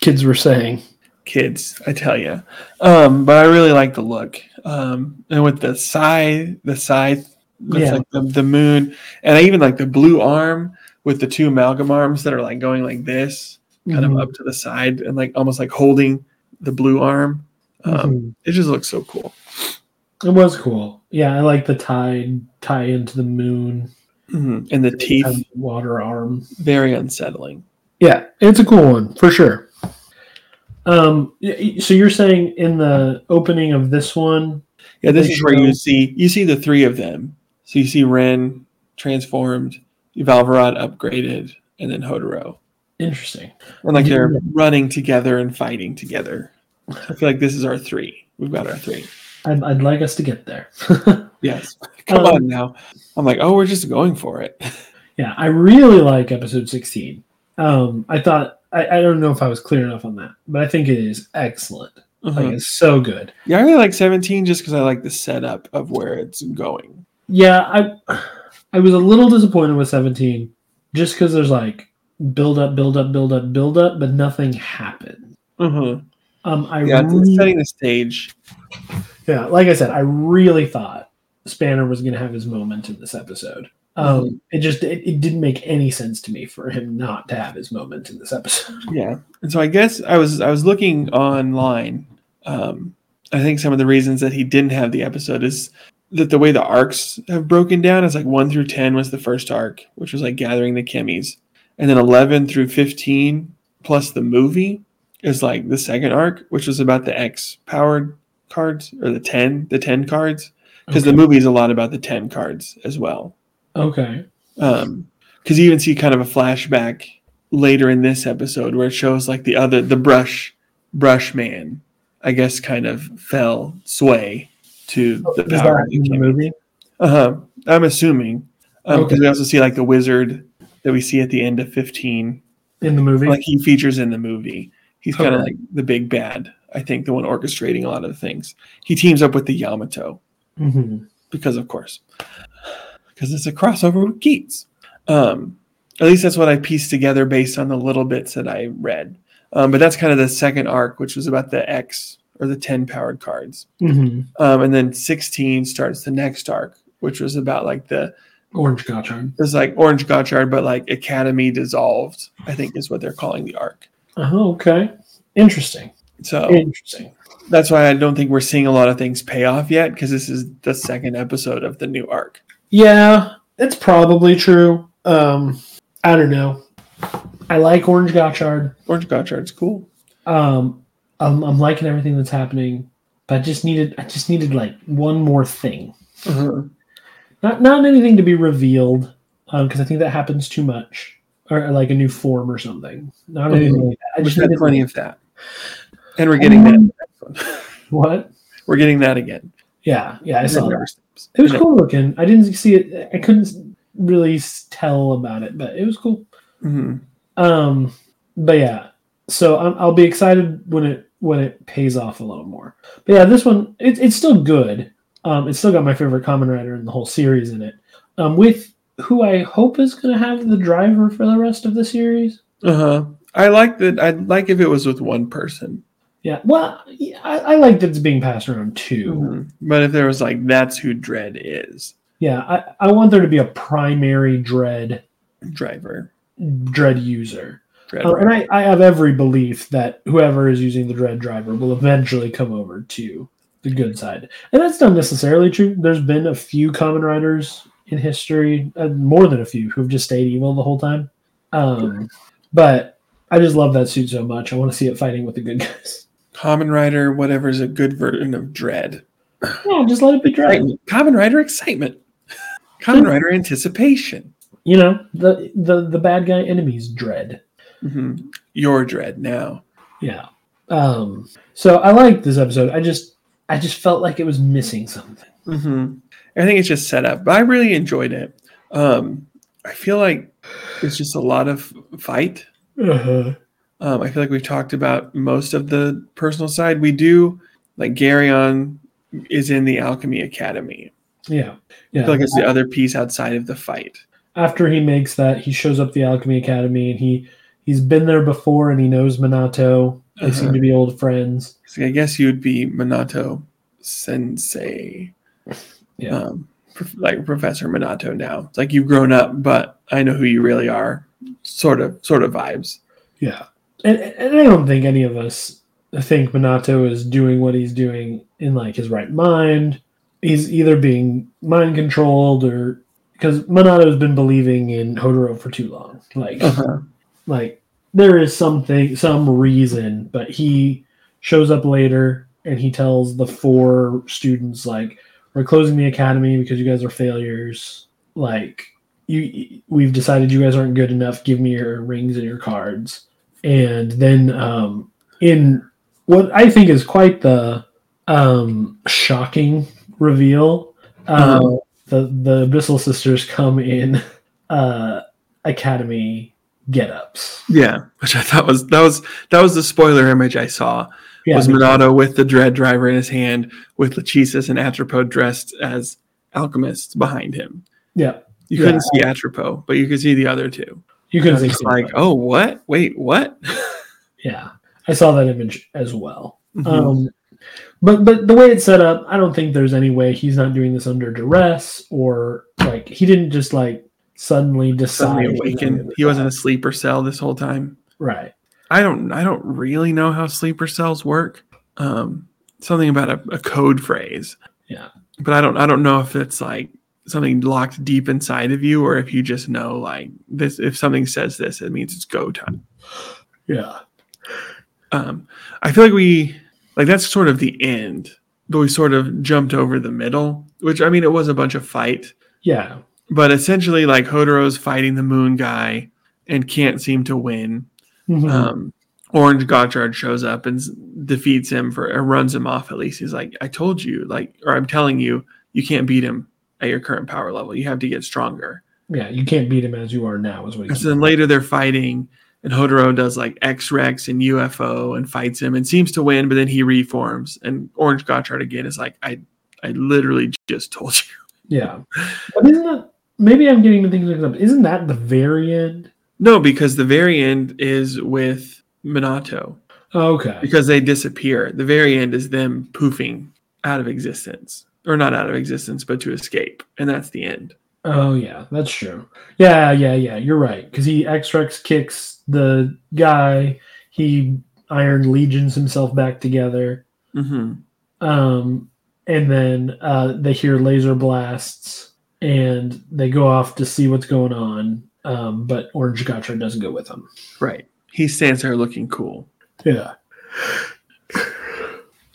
kids were saying. kids, I tell you. Um, but I really like the look. Um, and with the scythe, the scythe, Yeah. like the, the moon, and I even like the blue arm with the two amalgam arms that are like going like this, kind Mhm. of up to the side, and like almost like holding the blue arm. Um, Mhm. It just looks so cool. It was cool. Yeah, I like the tie tie into the moon. Mhm. And the teeth, water arm. very unsettling. Yeah, it's a cool one for sure. Um, so you're saying in the opening of this one, Yeah, this is where you see you see the three of them. So you see Ren transformed, Valvarad upgraded, and then Hotaro. interesting. And like they're Yeah. running together and fighting together. I feel like this is our three. We've got our three. I'd, I'd like us to get there. Yes. Come Um, on now. I'm like, oh, we're just going for it. yeah, I really like episode 16. Um, I thought I, I don't know if I was clear enough on that, but I think it is excellent. Like Uh-huh. it's so good. Yeah, I really like 17 just because I like the setup of where it's going. Yeah, I I was a little disappointed with 17 just because there's like build up, build up, build up, build up, but nothing happened. Uh-huh. Um, I Yeah, really- setting the stage. Yeah, like I said, I really thought Spanner was going to have his moment in this episode. Um, It just it, it didn't make any sense to me for him not to have his moment in this episode. Yeah. And so I guess I was I was looking online. Um, I think some of the reasons that he didn't have the episode is that the way the arcs have broken down is like one through ten was the first arc, which was like gathering the Chemies, and then eleven through fifteen plus the movie is like the second arc, which was about the X powered cards or the ten the ten cards because the Okay. movie is a lot about the ten cards as well Okay. um because you even see kind of a flashback later in this episode where it shows like the other the brush brush man i guess kind of fell sway to the Is power that in the movie? uh-huh i'm assuming um because Okay. we also see like the wizard that we see at the end of 15 In the movie? like he features in the movie He's kind of like the big bad. I think the one orchestrating a lot of the things. He teams up with the Yamato Mhm. because, of course, because it's a crossover with Geats. Um, at least that's what I pieced together based on the little bits that I read. Um, but that's kind of the second arc, which was about the X or the 10 powered cards. Mhm. Um, and then 16 starts the next arc, which was about like the Orange Gotchard. it's like Orange Gotchard, but like Academy dissolved, I think is what they're calling the arc. Oh, okay. Interesting. So Interesting. that's why I don't think we're seeing a lot of things pay off yet, because this is the second episode of the new arc. Yeah, it's probably true. Um, I don't know. I like Orange Gotchard. Orange Gotchard's cool. Um, I'm, I'm liking everything that's happening, but I just needed I just needed like one more thing. Uh-huh. Not not anything to be revealed, because I think that happens too much, or like a new form or something. Not Mhm. anything like that. I just had plenty of that. And we're getting that. next one. what? We're getting that again. Yeah, yeah, I It saw that. It was cool looking. I didn't see it. I couldn't really tell about it, but it was cool. Mhm. Um, but yeah, so I'm, I'll be excited when it when it pays off a little more. But yeah, this one it, it's still good. Um, it's still got my favorite Kamen Rider in the whole series in it. Um, with who I hope is going to have the driver for the rest of the series. Uh-huh. I like that. I'd like if it was with one person. Yeah, well, I, I like that it's being passed around too. Mhm. But if there was like, that's who Dread is, Yeah, I, I want there to be a primary dread driver. dread user. Dread. Uh, and I, I have every belief that whoever is using the dread driver will eventually come over to the good side. And that's not necessarily true. There's been a few Kamen Riders in history, uh, more than a few, who've just stayed evil the whole time. Um, but I just love that suit so much. I want to see it fighting with the good guys. Kamen Rider, whatever is a good version of Dread. Yeah, just let it be dread. Kamen Rider excitement. Kamen Rider anticipation. You know, the the the bad guy enemies dread. hmm Your Dread now. Yeah. Um, so I like this episode. I just I just felt like it was missing something. hmm I think it's just set up, but I really enjoyed it. Um, I feel like it's just a lot of fight. Uh-huh. Um, I feel like we've talked about most of the personal side. We do like Garyon is in the Alchemy Academy. Yeah. I Yeah. feel like it's the other piece outside of the fight. After he makes that, he shows up at the Alchemy Academy and he he's been there before and he knows Minato. They Uh-huh. seem to be old friends. So I guess you'd be Minato Sensei. Yeah. Um, like Professor Minato now. It's like you've grown up, but I know who you really are. Sort of, sort of vibes. Yeah. And, and I don't think any of us think Minato is doing what he's doing in like his right mind. He's either being mind controlled or because Minato's been believing in Hotaro for too long. Like Uh-huh. like there is something some reason but he shows up later and he tells the four students like we're closing the academy because you guys are failures like you we've decided you guys aren't good enough give me your rings and your cards and then um in what i think is quite the um shocking reveal uh, Uh-huh. the the abyssal sisters come in uh academy get-ups Yeah, which I thought was that was that was the spoiler image I saw. Yeah was Minato with the Dread Driver in his hand, with Lachesis and Atropos dressed as alchemists behind him. yeah You Yeah. couldn't see Atropos, but you could see the other two. you can see like, oh, what? Wait, what? yeah i saw that image as well Mhm. um but but the way it's set up i don't think there's any way he's not doing this under duress or like he didn't just like suddenly decide Suddenly he's gonna do awakened. this. He wasn't a sleeper cell this whole time. right I don't. I don't really know how sleeper cells work. Um, something about a, a code phrase. Yeah. but I don't. I don't know if it's like something locked deep inside of you, or if you just know like this. If something says this, it means it's go time. yeah um, I feel like we like that's sort of the end, but we sort of jumped over the middle, which I mean it was a bunch of fight, yeah but essentially like Hotaro's fighting the moon guy and can't seem to win. Mhm. Um, Orange Gotchard shows up and defeats him for or runs him off at least. He's like, I told you, like, or I'm telling you, you can't beat him at your current power level. You have to get stronger. yeah you can't beat him as you are now is what he's so then later they're fighting, And Hotaro does like X Rex and UFO and fights him and seems to win, but then he reforms. And Orange Gotchard again is like, I I literally just told you. Yeah. But isn't that maybe I'm getting the things mixed up. Isn't that the very end? No, because the very end is with Minato. Okay. Because they disappear. The very end is them poofing out of existence. Or not out of existence, but to escape. And that's the end. Oh yeah, that's true. Yeah, yeah, yeah. You're right. Because he X Rex kicks the guy. He Iron Legions himself back together. hmm Um, and then uh, they hear laser blasts, and they go off to see what's going on. Um, but Orange Gotchard doesn't go with him. Right. He stands there looking cool. Yeah.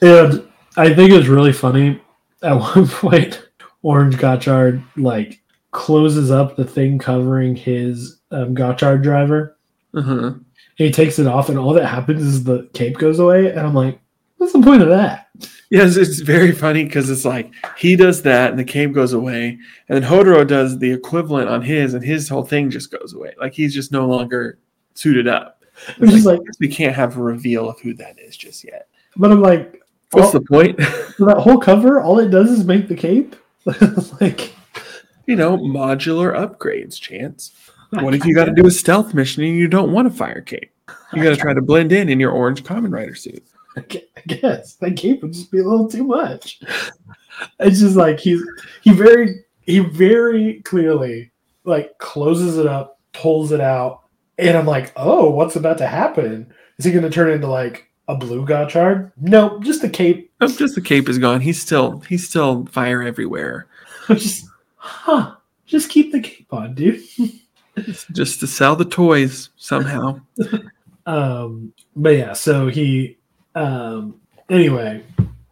And I think it's really funny. At one point, Orange Gotchard like closes up the thing covering his um, Gotchard driver. Uh-huh. He takes it off, and all that happens is the cape goes away. And I'm like, what's the point of that? Yes, it's very funny because it's like he does that and the cape goes away, and then Hotaro does the equivalent on his, and his whole thing just goes away. Like he's just no longer suited up. I'm just like, guess we can't have a reveal of who that is just yet. but I'm like, What's all- the point? so that whole cover, all it does is make the cape. like, you know, modular upgrades, chance. What if you got to do a stealth mission and you don't want a fire cape? You got to try to blend in in your orange Kamen Rider suit. I guess that cape would just be a little too much. It's just like he's he very he very clearly like closes it up, pulls it out, and I'm like, oh, what's about to happen? Is he going to turn into like a blue Gotchard? No, just the cape. Oh, just the cape is gone. He's still he's still fire everywhere. Just, huh? Just keep the cape on, dude. Just to sell the toys somehow. Um, but yeah, so he, um, anyway,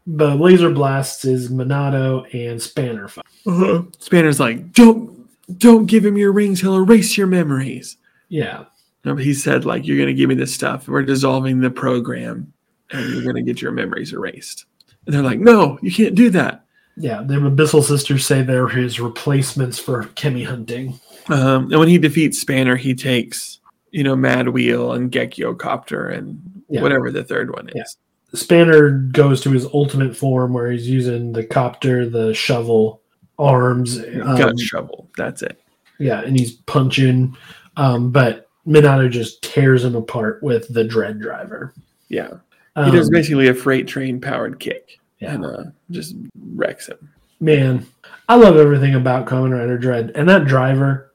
the laser blasts is Minato and Spanner. Uh-huh. Spanner's like, don't don't give him your rings. He'll erase your memories. Yeah, No, he said like, you're gonna give me this stuff. We're dissolving the program, and you're gonna get your memories erased. And they're like, no, you can't do that. yeah. The Abyssal sisters say they're his replacements for Chemy hunting. Um, and when he defeats Spanner, he takes you know Mad Wheel and Gekyo Copter and Yeah. whatever the third one is. Yeah. Spanner goes to his ultimate form where he's using the copter, the shovel, arms. um, Gut shovel. That's it. yeah, and he's punching. Um, but Minato just tears him apart with the Dread Driver. Yeah. Um, He does basically a freight train powered kick yeah. and uh, just wrecks him. Man, I love everything about Kamen Rider Dread, and that driver,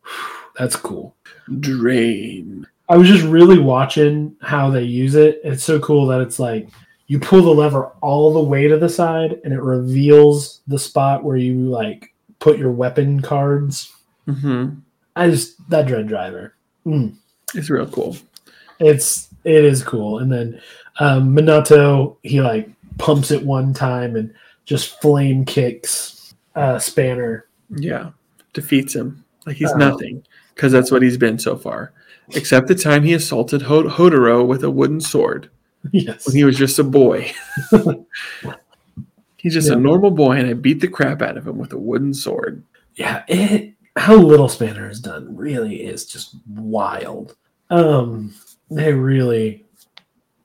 that's cool. Drain. I was just really watching how they use it. It's so cool that it's like you pull the lever all the way to the side, and it reveals the spot where you like put your weapon cards. hmm I just that Dread driver, mm, It's real cool. it's it is cool. And then um, Minato, he like pumps it one time and just flame kicks uh, Spanner. Yeah. Defeats him. Like he's Oh. nothing because that's what he's been so far. Except the time he assaulted Ho- Hotaro with a wooden sword yes, when he was just a boy. he's just Yeah. a normal boy, and I beat the crap out of him with a wooden sword. yeah it how little spanner has done really is just wild um they really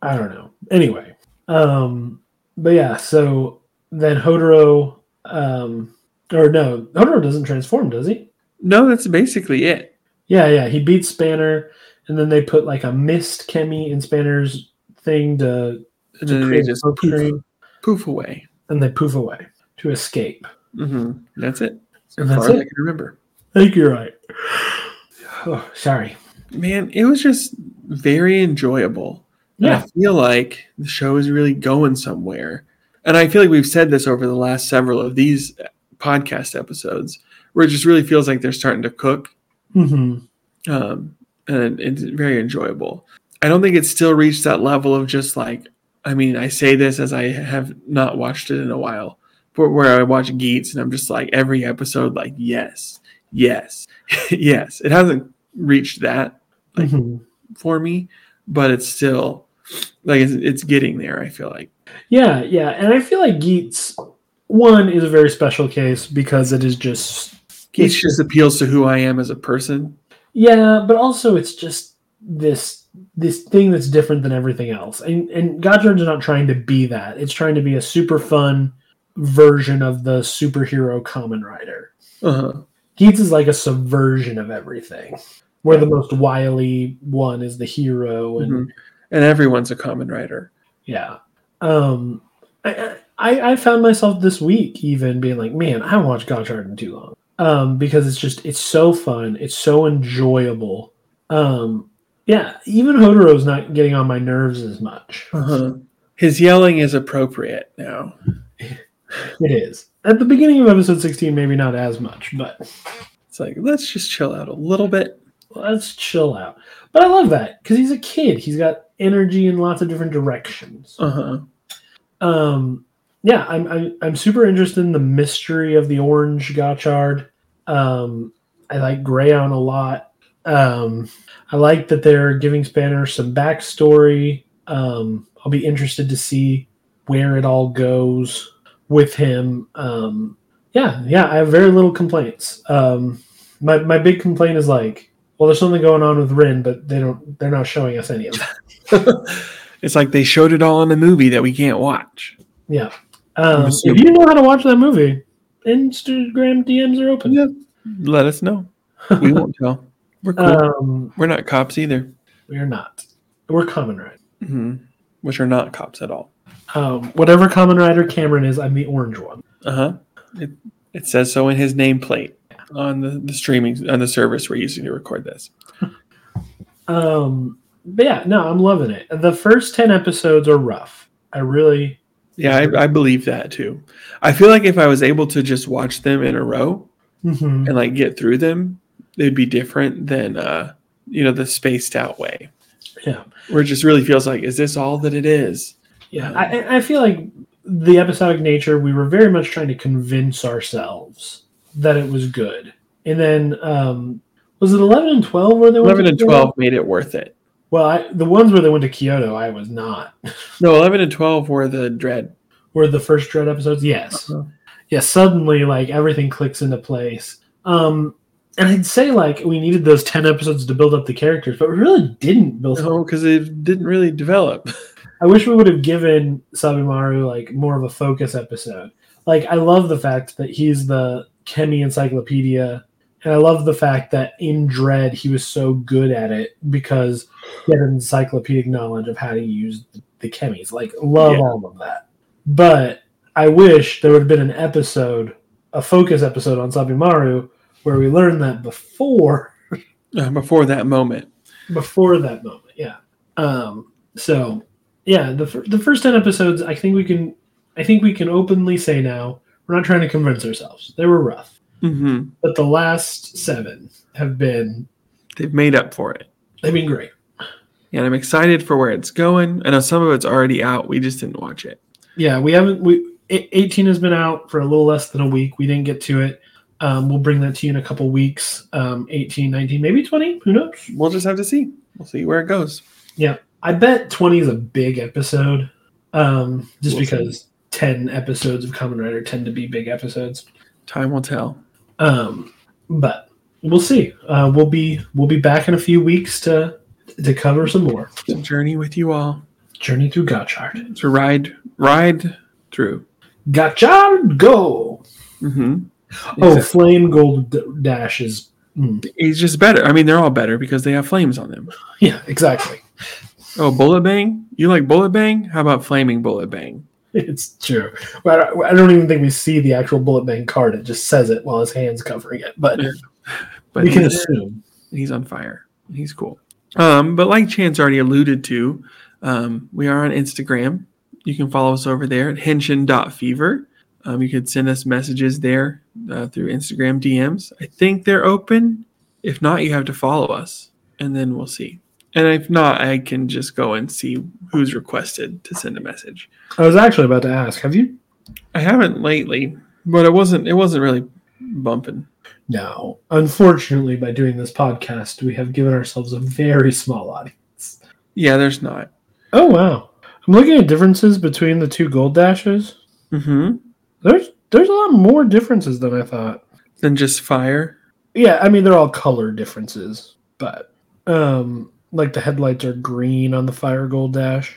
i don't know anyway um but yeah so then hotaro um or no hotaro doesn't transform does he No, that's basically it. Yeah yeah he beats spanner and then they put like a mist Chemy in spanner's thing to, to create just poof, poof away. and they poof away to escape hmm That's it. So And that's far it. I can remember. i think you're right oh sorry Man, it was just very enjoyable. And yeah I feel like the show is really going somewhere. And I feel like we've said this over the last several of these podcast episodes, where it just really feels like they're starting to cook. Hmm Um, and it's very enjoyable. I don't think it's still reached that level of just like, I mean, I say this as I have not watched it in a while, but where I watch Geats and I'm just like every episode, like, yes, yes, yes. It hasn't reached that Like- Mhm. for me, but it's still like it's, it's getting there. I feel like. Yeah, yeah, and I feel like Geats one is a very special case because it is just Geats just appeals to who I am as a person. yeah, but also it's just this this thing that's different than everything else. And and Gotchard's not trying to be that. It's trying to be a super fun version of the superhero Kamen Rider. Uh-huh. Geats is like a subversion of everything, where the most wily one is the hero, and Mhm. And everyone's a Kamen Rider. yeah. Um, I, I I found myself this week even being like, man, I haven't watched Gotchard in too long. Um, because it's just it's so fun, it's so enjoyable. Um, yeah, even Hotaro's not getting on my nerves as much. Uh-huh. His yelling is appropriate now. It is at the beginning of episode sixteen, maybe not as much, but It's like let's just chill out a little bit. let's chill out. But I love that because he's a kid. He's got energy in lots of different directions. Uh-huh. Um, yeah, I'm, I'm I'm super interested in the mystery of the orange Gotchard. Um, I like Grayon a lot. Um, I like that they're giving Spanner some backstory. Um, I'll be interested to see where it all goes with him. Um, yeah, yeah, I have very little complaints. Um, my my big complaint is like, well, there's something going on with Rin, but they don't. They're not showing us any of that. it's like they showed it all in the movie that we can't watch. Yeah. Um, if you know how to watch that movie, Instagram DMs are open. Yeah. Let us know. We won't tell. We're cool. Um, We're not cops either, we are not. We're Kamen Rider. hmm which are not cops at all. Um, whatever Kamen Rider Cameron is, I'm the orange one. Uh huh. It, it says so in his nameplate on the, the streaming on the service we're using to record this. Um, but yeah, no, I'm loving it. The first 10 episodes are rough. I really, Yeah, I, I believe that too. I feel like if I was able to just watch them in a row Mhm. and like get through them, they'd be different than uh, you know the spaced out way, yeah. where it just really feels like, is this all that it is? Yeah. I, I- I feel like the episodic nature, we were very much trying to convince ourselves that it was good. And then, um, was it 11 and 12 where they Eleven and twelve made it worth it. Well, I, the ones where they went to Kyoto, I was not. No, eleven and twelve were the dread. were the first Dread episodes. Yes, Uh-huh. yeah. Suddenly, like everything clicks into place. Um, and I'd say like we needed those ten episodes to build up the characters, but we really didn't build. No, because it didn't really develop. I wish we would have given Sabimaru like more of a focus episode. Like I love the fact that he's the Chemy encyclopedia, and I love the fact that in Dread he was so good at it because he had an encyclopedic knowledge of how to use the Chemies. Like love Yeah. all of that. But I wish there would have been an episode, a focus episode on Sabimaru where we learned that before Uh, before that moment. before that moment yeah um so yeah the, fir- the first 10 episodes i think we can i think we can openly say now we're not trying to convince ourselves they were rough hmm but the last seven have been They've made up for it. they've been great And I'm excited for where it's going. I know some of it's already out. We just didn't watch it. yeah we haven't we 18 has been out for a little less than a week we didn't get to it um, we'll bring that to you in a couple weeks um, 18 19 maybe 20 who knows We'll just have to see. We'll see where it goes. Yeah, I bet 20 is a big episode. Um, just We'll see. because 10 episodes of Kamen Rider tend to be big episodes. Time will tell. Um, but we'll see. Uh, we'll be we'll be back in a few weeks to to cover some more. Journey with you all. Journey through Gotchard. To ride ride through. Gotchard, go! hmm Oh, Flame Gold Dash is mm, He's just better. I mean, they're all better because they have flames on them. yeah, exactly. Oh, bullet bang? You like bullet bang? How about flaming bullet bang? It's true. But I, don't even think we see the actual bullet bang card. It just says it while his hand's covering it. But But we can assume. he's on fire. He's cool. Um, but like Chance already alluded to, um, we are on Instagram. You can follow us over there at henshin.fever. Um, you could send us messages there uh, through Instagram DMs. I think they're open. If not, you have to follow us, and then we'll see. And if not, I can just go and see who's requested to send a message. I was actually about to ask, have you I haven't lately, but it wasn't. It wasn't really bumping. No. Unfortunately, by doing this podcast, we have given ourselves a very small audience. Yeah, there's not. Oh, wow. I'm looking at differences between the two gold dashes. Mm-hmm. There's there's a lot more differences than I thought. Than just fire. Yeah, I mean they're all color differences, but um like the headlights are green on the Fire Gold Dash.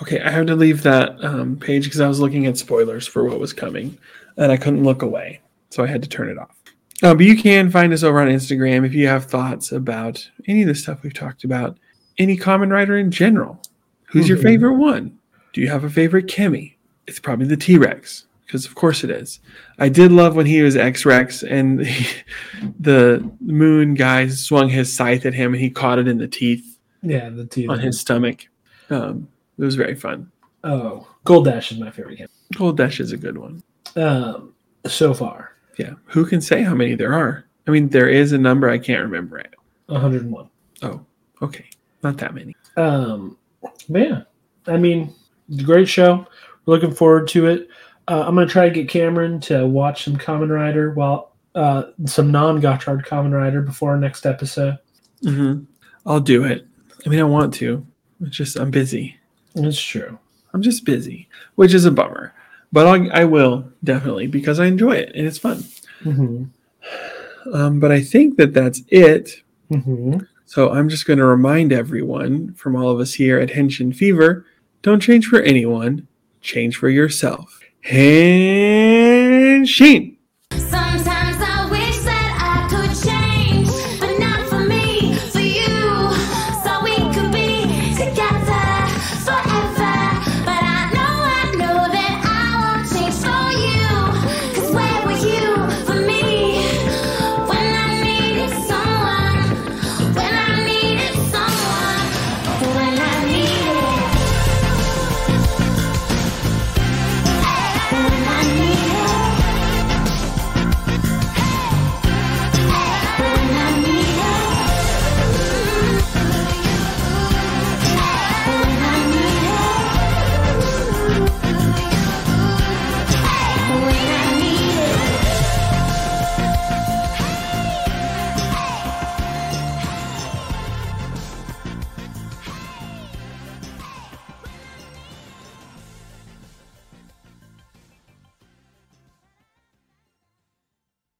Okay, I had to leave that um, page because I was looking at spoilers for what was coming, and I couldn't look away, so I had to turn it off. Uh, but you can find us over on Instagram if you have thoughts about any of the stuff we've talked about, any Kamen Rider in general. Who's your Mhm. favorite one? Do you have a favorite Chemy? It's probably the T Rex, because of course it is. I did love when he was X Rex and the moon guy swung his scythe at him and he caught it in the teeth Yeah, the teeth. on his stomach. Um, it was very fun. Oh, Gold Dash is my favorite game. Gold Dash is a good one. Um, so far, Yeah. Who can say how many there are? I mean, there is a number I can't remember it. 101. Oh, okay. Not that many. Um, but yeah, I mean, great show. We're looking forward to it. Uh, I'm gonna try to get Cameron to watch some Kamen Rider while uh, some non Gotchard Kamen Rider before our next episode. Mm-hmm. I'll do it. I mean, I want to. It's just, I'm busy. It's true. I'm just busy, which is a bummer. But I'll, I will definitely because I enjoy it and it's fun. Mm-hmm. Um, but I think that that's it. Mm-hmm. So I'm just going to remind everyone from all of us here at Henshin Fever don't change for anyone, change for yourself. Henshin!